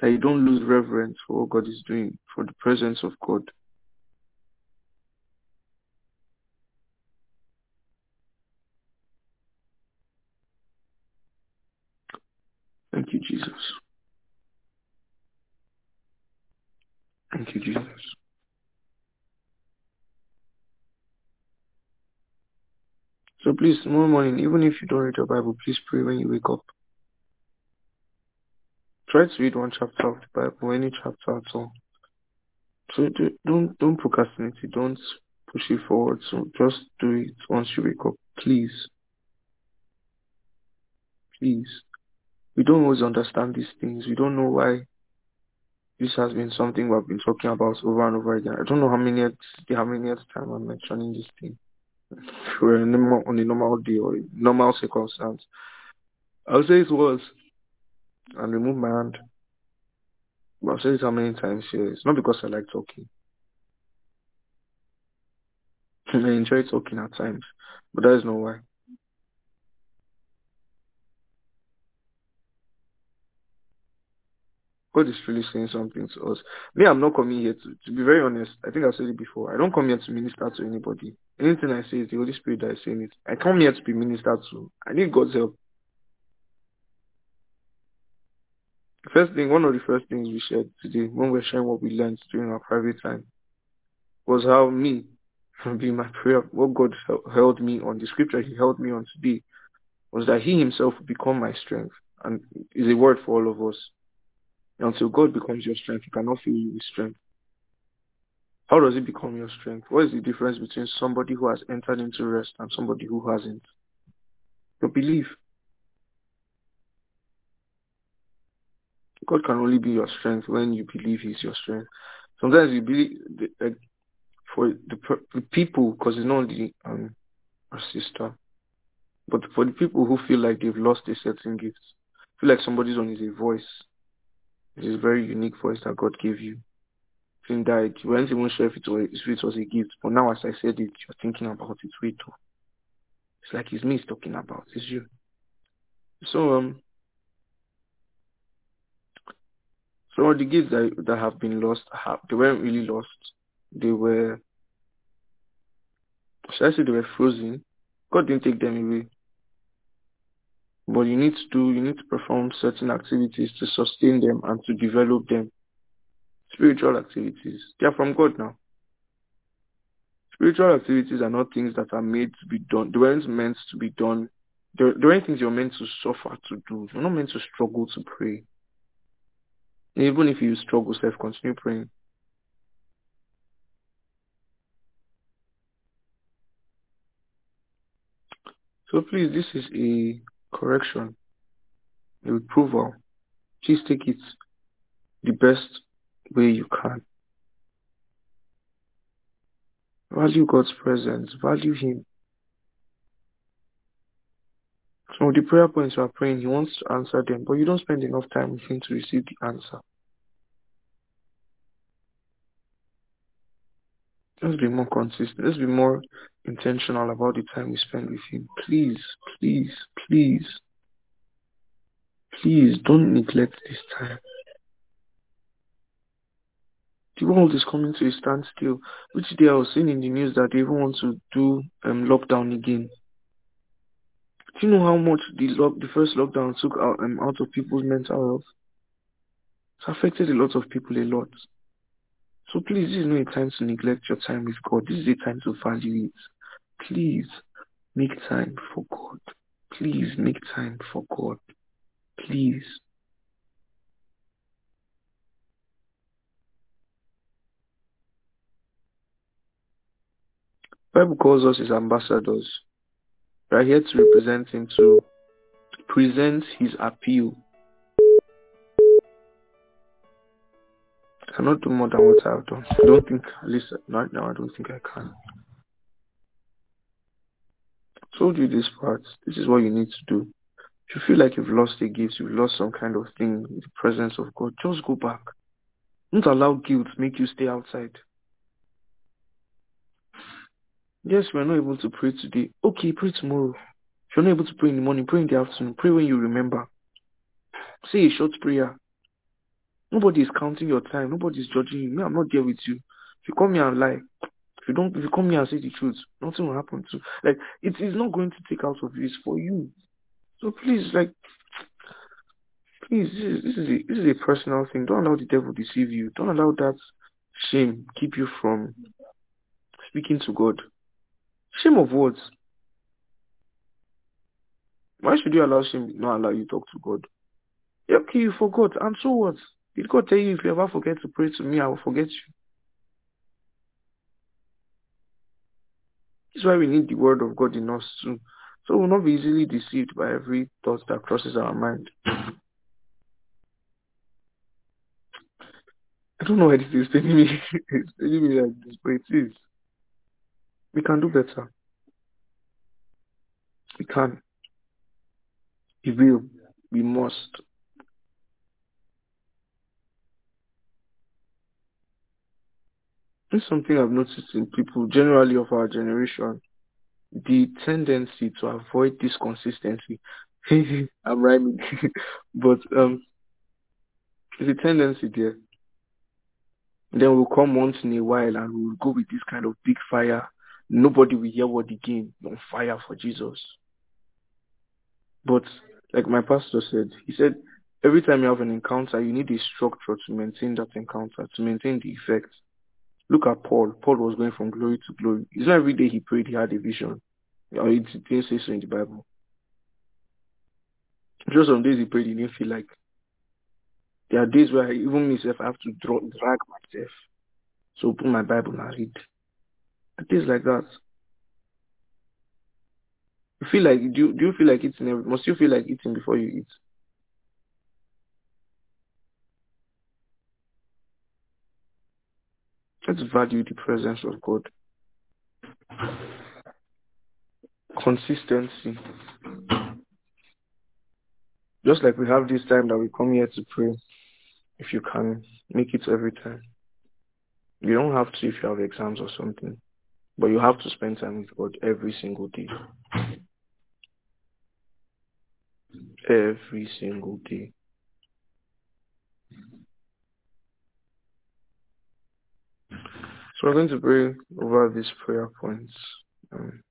that you don't lose reverence for what God is doing, for the presence of God. Thank you, Jesus. Thank you, Jesus. So please, tomorrow morning, even if you don't read your Bible, please pray when you wake up. Try to read one chapter of the Bible, any chapter at all. So don't don't procrastinate. Don't push it forward. So just do it once you wake up, please. Please. We don't always understand these things. We don't know why this has been something we've been talking about over and over again. I don't know how many how many time I'm mentioning this thing. Normal, on a normal day or normal circumstance. I'll say it was and remove my hand. But I've said it how many times here. It's not because I like talking. I enjoy talking at times, but that is not why. God is really saying something to us. Me, I'm not coming here to, to be very honest. I think I said it before. I don't come here to minister to anybody. Anything I say is the Holy Spirit that is saying it. I come here to be ministered to. I need God's help. First thing, one of the first things we shared today when we we're sharing what we learned during our private time was how me, be my prayer. What God held me on, the scripture He held me on today, was that He Himself would become my strength, and is a word for all of us. Until God becomes your strength, He cannot fill you with strength. How does He become your strength? What is the difference between somebody who has entered into rest and somebody who hasn't? Your belief. God can only be your strength when you believe He's your strength. Sometimes you believe, like, for the, the people, because it's not only um, our sister, but for the people who feel like they've lost a certain gift, feel like somebody's on is a voice. It's a very unique voice that God gave you. Think that you weren't even sure if it, was, if it was a gift, but now as I said it, you're thinking about it too. It's like it's me talking about, it's you. So um some of the gifts that that have been lost have they weren't really lost. They were should I say they were frozen? God didn't take them away. But you need to do, you need to perform certain activities to sustain them and to develop them. Spiritual activities. They are from God now. Spiritual activities are not things that are made to be done. They weren't meant to be done. They weren't things you're meant to suffer to do. You're not meant to struggle to pray. Even if you struggle, self continue praying. So please, this is a correction, a reproval. Please take it the best way you can. Value God's presence. Value Him. Of the prayer points you are praying, He wants to answer them, but you don't spend enough time with Him to receive the answer. Let's be more consistent. Let's be more intentional about the time we spend with Him. Please, please, please, please don't neglect this time. The world is coming to a standstill. Which day I was seeing in the news that they even want to do um, lockdown again. Do you know how much the lock, the first lockdown took out, um, out of people's mental health? It's affected a lot of people a lot. So please, this is not a time to neglect your time with God. This is a time to value it. Please make time for God. Please make time for God. Please. Bible calls us his ambassadors. We are here to represent him to present his appeal. I cannot do more than what I have done. I don't think, at least right now, I don't think I can. I told you this part. This is what you need to do. If you feel like you've lost a gift, you've lost some kind of thing in the presence of God, just go back. Don't allow guilt make you stay outside. Yes, we're not able to pray today. Okay, pray tomorrow. If you're not able to pray in the morning, pray in the afternoon. Pray when you remember. Say a short prayer. Nobody is counting your time. Nobody is judging you. Me, I'm not there with you. If you come here and lie, if you don't, if you come here and say the truth, nothing will happen to. Like it is not going to take out of you. It's for you. So please, like, please, this is this is a, this is a personal thing. Don't allow the devil deceive you. Don't allow that shame keep you from speaking to God. Shame of words. Why should you allow shame not allow you talk to God? Okay, you forgot. And so what? Did God tell you if you ever forget to pray to me, I will forget you? This is why we need the word of God in us too. So we'll not be easily deceived by every thought that crosses our mind. I don't know why this is telling me. it's telling me like this, but it is. We can do better. We can. We will. We must. This is something I've noticed in people generally of our generation. The tendency to avoid this consistency. I'm rhyming. but um there's a tendency there. Then we'll come once in a while and we'll go with this kind of big fire. Nobody will hear what again. On fire for Jesus. But like my pastor said, he said every time you have an encounter, you need a structure to maintain that encounter, to maintain the effect. Look at Paul. Paul was going from glory to glory. It's not every day he prayed he had a vision. It didn't say so in the Bible. Just some days he prayed he didn't feel like. There are days where I, even myself I have to draw, drag myself. So open my Bible and read. Days like that. You feel like do you, do you feel like eating every, must you feel like eating before you eat? Let's value the presence of God. Consistency. Just like we have this time that we come here to pray, if you can make it every time. You don't have to if you have exams or something, but you have to spend time with God every single day. Every single day. So we're going to pray over these prayer points um,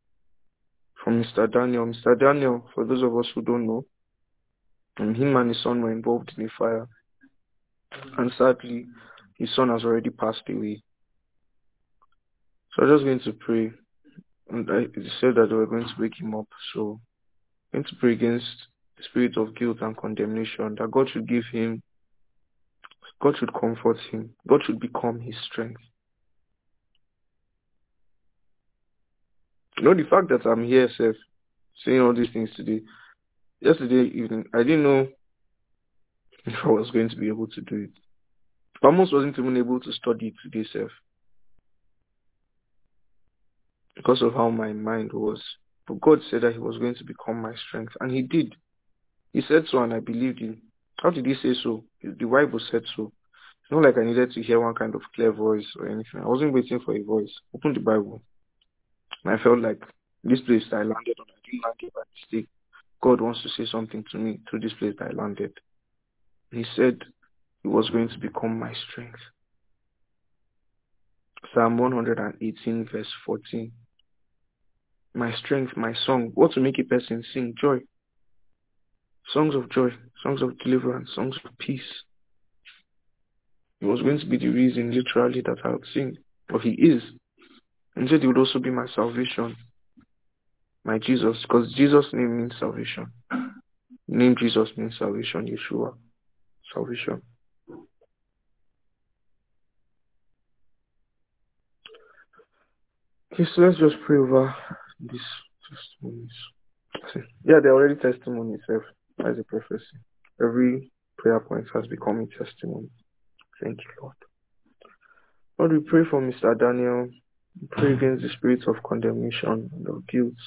from Mr. Daniel. Mr. Daniel, for those of us who don't know, um, him and his son were involved in a fire. And sadly, his son has already passed away. So I'm just going to pray. And I said that we were going to wake him up. So I'm going to pray against the spirit of guilt and condemnation, that God should give him, God should comfort him, God should become his strength. You know, the fact that I'm here, Seth, saying all these things today, yesterday evening, I didn't know if I was going to be able to do it. I almost wasn't even able to study today, Seth. Because of how my mind was. But God said that he was going to become my strength. And he did. He said so and I believed him. How did he say so? The Bible said so. It's not like I needed to hear one kind of clear voice or anything. I wasn't waiting for a voice. Open the Bible. And I felt like this place I landed on, I didn't land it by mistake. God wants to say something to me through this place that I landed. He said he was going to become my strength. Psalm 118 verse 14. My strength, my song. What to make a person sing? Joy. Songs of joy, songs of deliverance, songs of peace. It was going to be the reason literally that I would sing. But he is. And said he would also be my salvation. My Jesus. Because Jesus' name means salvation. name Jesus means salvation. Yeshua. Salvation. Okay, so let's just pray over these testimonies. Yeah, they're already testimonies. Eh, as a prophecy. Every prayer point has become a testimony. Thank you, Lord. Lord, we pray for Mr. Daniel. We pray against the spirits of condemnation and of guilt.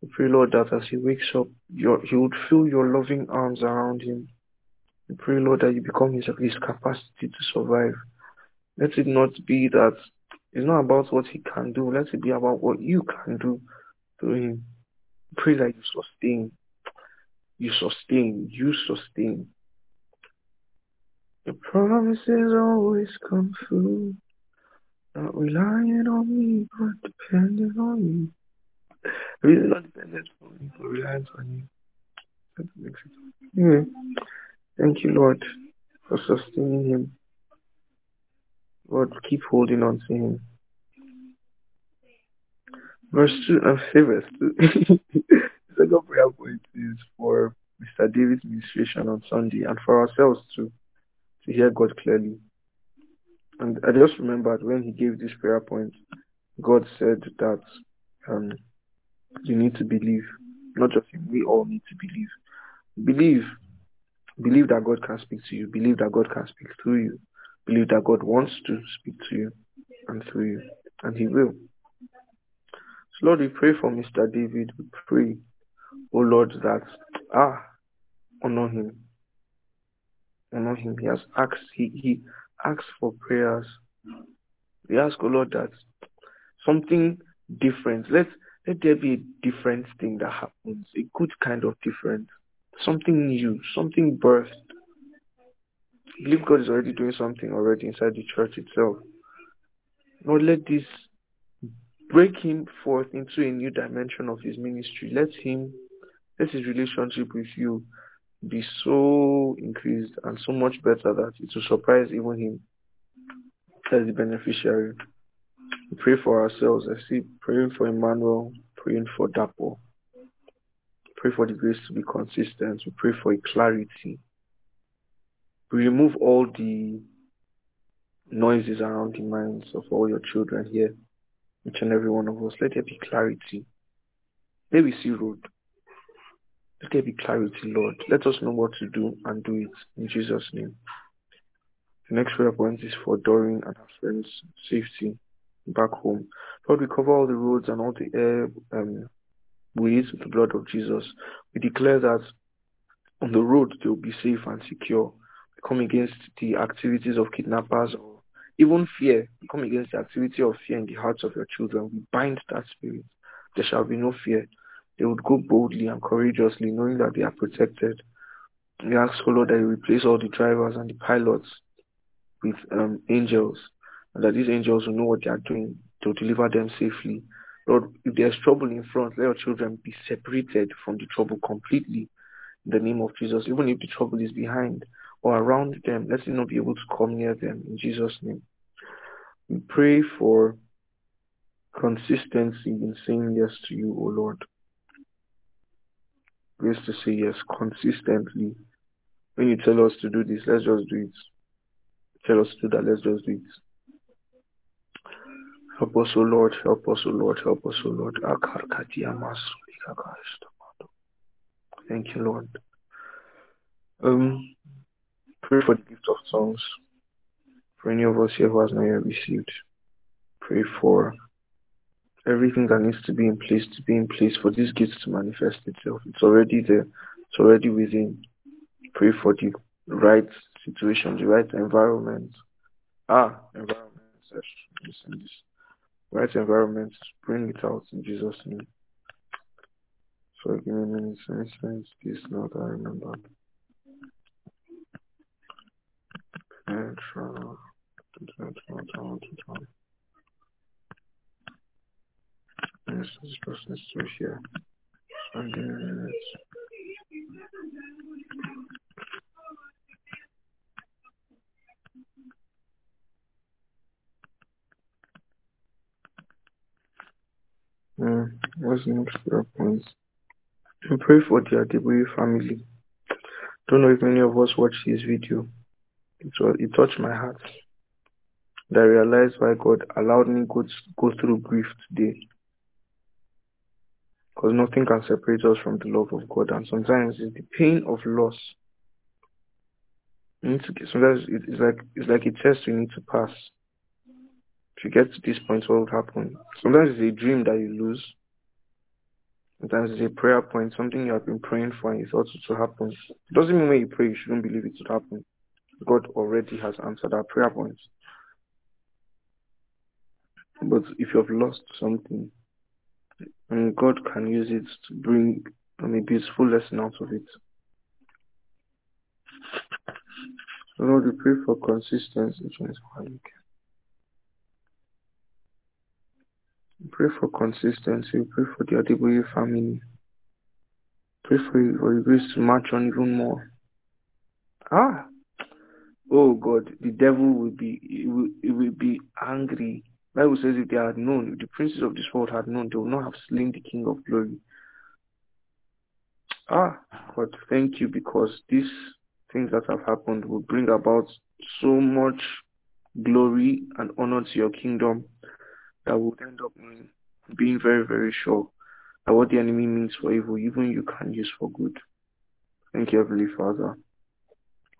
We pray, Lord, that as he wakes up, he would feel your loving arms around him. We pray, Lord, that you become his, his capacity to survive. Let it not be that it's not about what he can do. Let it be about what you can do through him. Pray that you sustain you sustain. You sustain. Your promises always come through. Not relying on me, but depending on you. Really not dependent on me, but reliant on you. That makes sense. Anyway, hmm. thank you, Lord, for sustaining him. Lord, keep holding on to him. Verse 2, and say verse 2. second prayer point is for Mr. David's ministration on Sunday and for ourselves to to hear God clearly. And I just remembered when he gave this prayer point, God said that um, you need to believe. Not just him, we all need to believe. Believe. Believe that God can speak to you. Believe that God can speak through you. Believe that God wants to speak to you and through you. And he will. So Lord, we pray for Mr. David. We pray O Lord, that ah, honor him. Honor him. He has asked, he, he asked for prayers. We ask, O Lord, that something different, let, let there be a different thing that happens, a good kind of different, something new, something birthed. Believe God is already doing something already inside the church itself. Lord, let this break him forth into a new dimension of his ministry. Let him let his relationship with you be so increased and so much better that it will surprise even him. as the beneficiary. We pray for ourselves. I see praying for Emmanuel, praying for Dapo. Pray for the grace to be consistent. We pray for clarity. We remove all the noises around the minds of all your children here, each and every one of us. Let there be clarity. Let we see road. Let there be clarity, Lord. Let us know what to do and do it in Jesus' name. The next prayer point is for Doreen and her friends' safety back home. Lord, we cover all the roads and all the air um, ways with the blood of Jesus. We declare that on the road they will be safe and secure. Come against the activities of kidnappers or even fear. We come against the activity of fear in the hearts of your children. We bind that spirit. There shall be no fear. They would go boldly and courageously, knowing that they are protected. We ask, O Lord, that you replace all the drivers and the pilots with um, angels, and that these angels will know what they are doing to deliver them safely. Lord, if there's trouble in front, let your children be separated from the trouble completely in the name of Jesus. Even if the trouble is behind or around them, let it not be able to come near them in Jesus' name. We pray for consistency in saying yes to you, O Lord. Grace to say yes consistently. When you tell us to do this, let's just do it. Tell us to do that, let's just do it. Help us, O Lord, help us, O Lord, help us, O Lord. Thank you, Lord. Um, pray for the gift of tongues. For any of us here who has not yet received, pray for everything that needs to be in place to be in place for this gift to manifest itself. It's already there. It's already within. Pray for the right situation, the right environment. Ah, environment. Right environment. Bring it out in Jesus' name. So give me a minute. This that I remember. This person is still here. And then Mm, what's the next prayer point? We pray for the Adeboye family. Don't know if many of us watched this video. It, was, it touched my heart. I realized why God allowed me go, go through grief today. Because nothing can separate us from the love of God. And sometimes it's the pain of loss. Sometimes it's like it's like a test you need to pass. If you get to this point, what will happen? Sometimes it's a dream that you lose. Sometimes it's a prayer point, something you have been praying for and you thought it will happen. It doesn't mean when you pray you shouldn't believe it will happen. God already has answered our prayer points. But if you have lost something, and God can use it to bring a beautiful lesson out of it. Lord, we pray for consistency. We pray for consistency. We pray for the Adeboye family. Pray for your grace to march on even more. Ah, oh God, the devil will be, will, will be angry Bible says if they had known, if the princes of this world had known, they would not have slain the King of glory. Ah, God, thank you because these things that have happened will bring about so much glory and honor to your kingdom that will end up being very, very sure that what the enemy means for evil, even you can use for good. Thank you, Heavenly Father.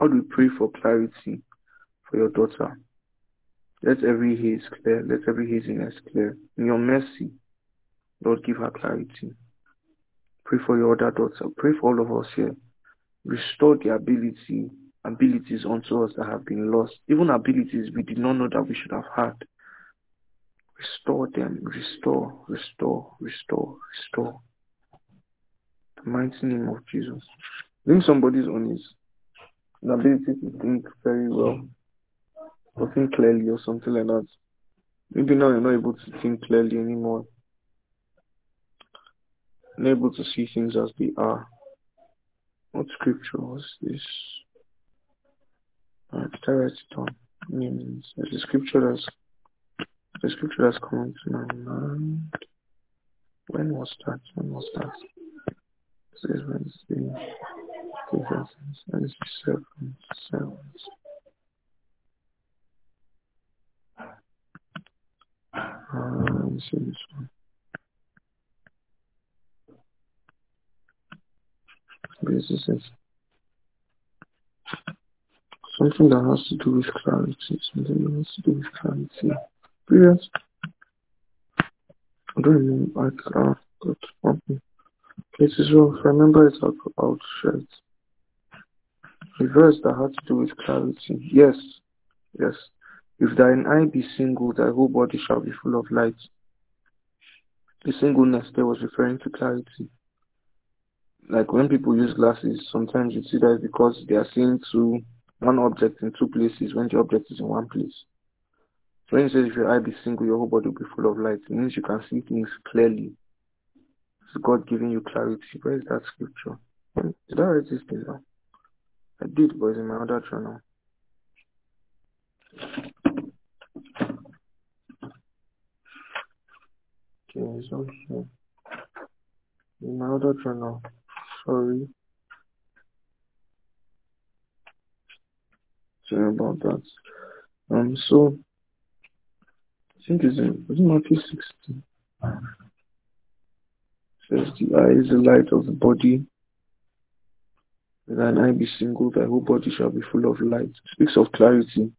Lord, we pray for clarity for your daughter. Let every haze clear. Let every haziness clear. In your mercy, Lord, give her clarity. Pray for your other daughter. Pray for all of us here. Restore the ability, abilities unto us that have been lost. Even abilities we did not know that we should have had. Restore them. Restore, restore, restore, restore. The mighty name of Jesus. Bring somebody's on his ability to think very well or think clearly or something like that. Maybe now you're not able to think clearly anymore. Not able to see things as they are. What scripture was this? Alright, I write it down? There's a scripture that's the scripture that's coming to my mind. When was that? When was that? It says Wednesday. Seven, seven. Uh, let me see this one. This is. Something that has to do with clarity. Something that has to do with clarity. Brilliant. I don't remember. I uh, got something. Is well. If I remember it, I'll, I'll. A verse that had to do with clarity. Yes. Yes. If thine eye be single, thy whole body shall be full of light. The singleness there was referring to clarity. Like when people use glasses, sometimes you see that because they are seeing two one object in two places when the object is in one place. So when it if your eye be single, your whole body will be full of light, it means you can see things clearly. It's God giving you clarity. Where is that scripture? Did I write this down? I did, but in my other journal. Okay, it's here. In my other journal. Sorry. Sorry about that. Um, so I think it's in, was it Matthew 16? It says the eye is the light of the body. Thine eye be single, thy whole body shall be full of light. Speaks of clarity.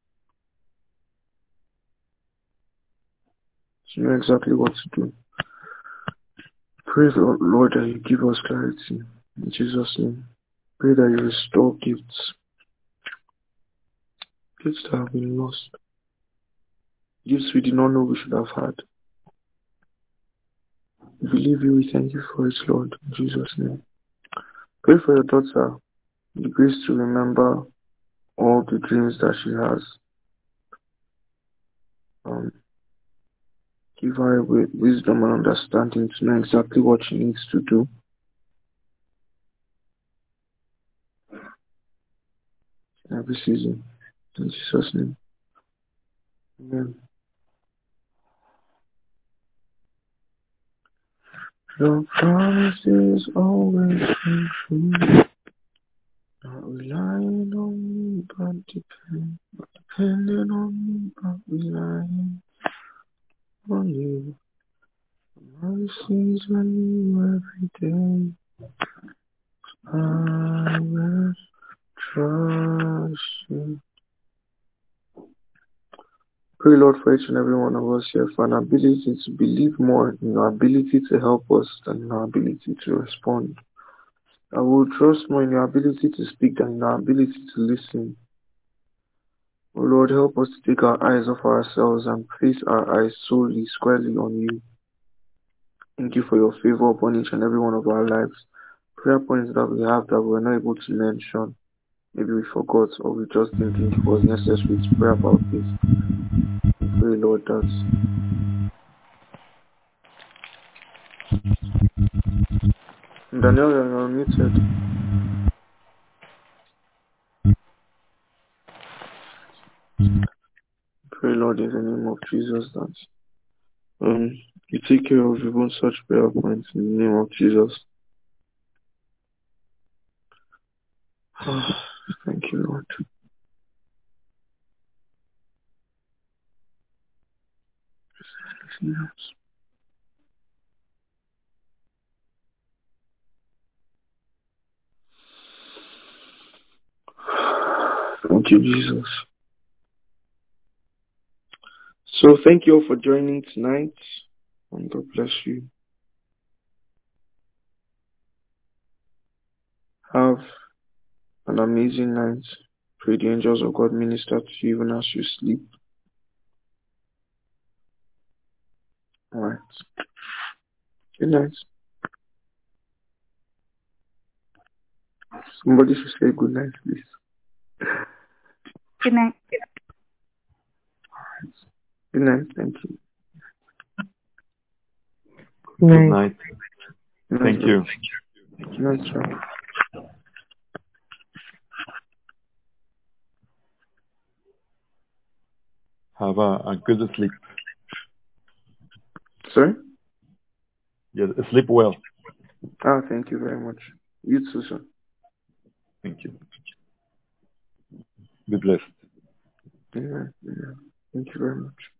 So you know exactly what to do. Pray, Lord, that you give us clarity. In Jesus' name. Pray that you restore gifts. Gifts that have been lost. Gifts we did not know we should have had. We believe you. We thank you for it, Lord. In Jesus' name. Pray for your daughter. Grace to remember all the dreams that she has. Um, give her wisdom and understanding to know exactly what she needs to do. Every season. In Jesus' name. Amen. Your promises always come true. Not relying on me, but depend, not depending on me, but relying on you. Mercies on you every day. I will trust you. Pray, Lord, for each and every one of us here for an ability to believe more in your ability to help us than in our ability to respond. I will trust more in your ability to speak than in our ability to listen. Oh Lord, help us to take our eyes off ourselves and place our eyes solely, squarely on you. Thank you for your favor upon each and every one of our lives. Prayer points that we have that we were not able to mention. Maybe we forgot or we just didn't think it was necessary to pray about this. We pray, Lord, that Daniel, you're unmuted. Pray, Lord, in the name of Jesus, that um, you take care of even such prayer points in the name of Jesus. thank you, Lord. Anything else? Thank you, Jesus. So thank you all for joining tonight. And God bless you. Have an amazing night. Pray the angels of God minister to you even as you sleep. Alright. Good night. Somebody should say good night, please. Good night. Good night. Thank you. Good night. Good Thank you. Good night, sir. Have a, a good sleep. Sorry? Yeah, sleep well. Ah, thank you very much. You too, sir. Thank you. Be blessed. Yeah, yeah. Thank you very much.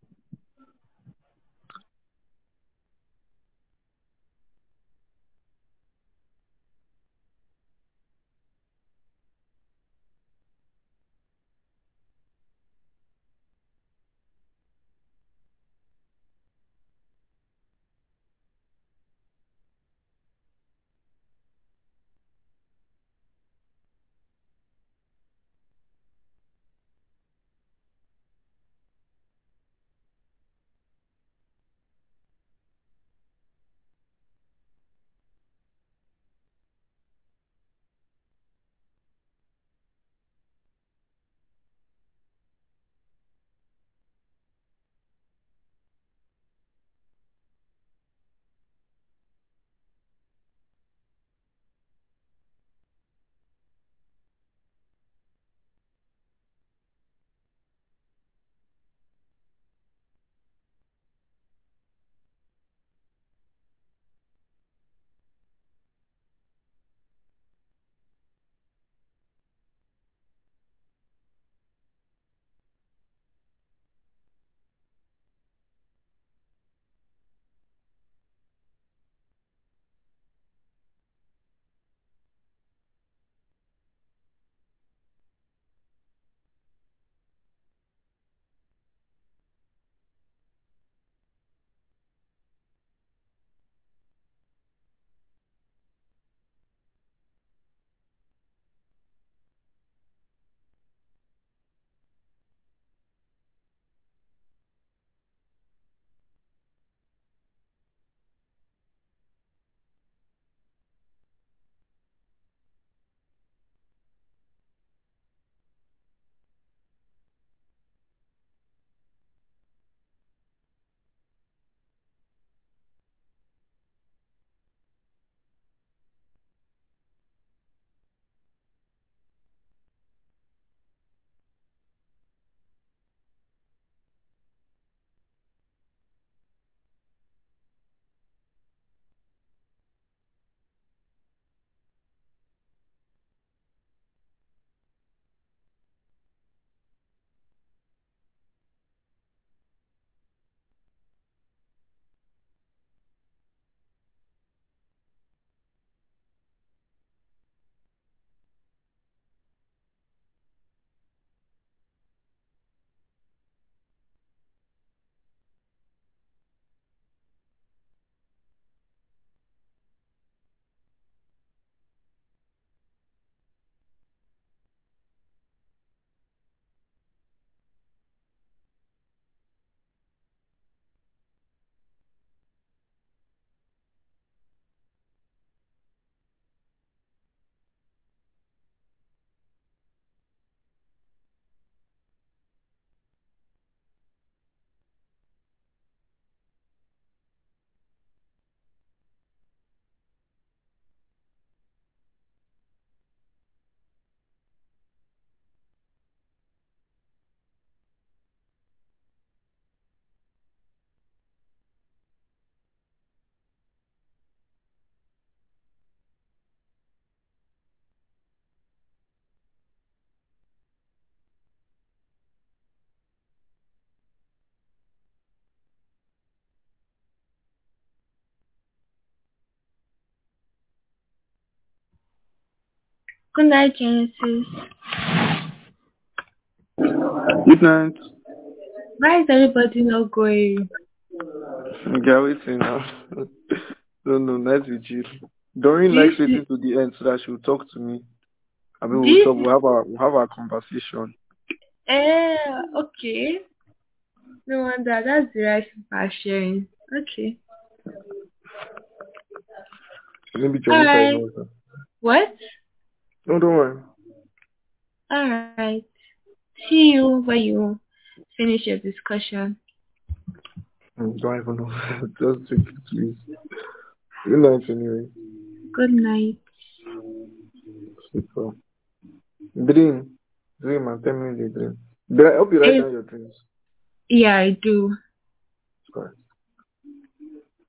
Good night, Genesis. Good night. Why is everybody not going? Yeah, waiting now. no, no, nice with you. Doreen likes waiting to the end so that she'll talk to me. I mean, we'll, talk, we'll have our we'll have our conversation. Eh, okay. No wonder. That's the right sharing. Okay. Maybe Jonathan Alright. What? No, don't worry. Alright. See you when you finish your discussion. Mm, Don't even know. Just take it, please. Good night, anyway. Good night. Sleep well. Dream. Dream, and tell me the dream. Did I help you write down your dreams? Yeah, I do. All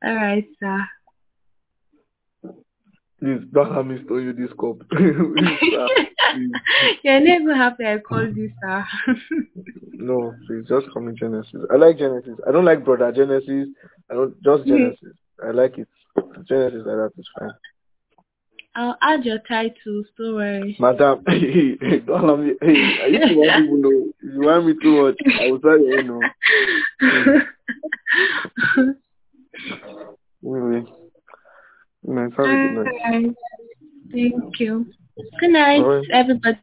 right, sir. Please don't have me store you this cup. You're never happy I called you, sir. No, please just call me Genesis. I like Genesis. I don't like brother Genesis. I don't just Genesis. I like it. Genesis like that is fine. I'll add your titles, don't worry. Madam, don't allow me. Hey, I used to want people know. If you want me too much, I will tell you. you know. Anyway, nice. Have a good night. Thank you. Good night, everybody.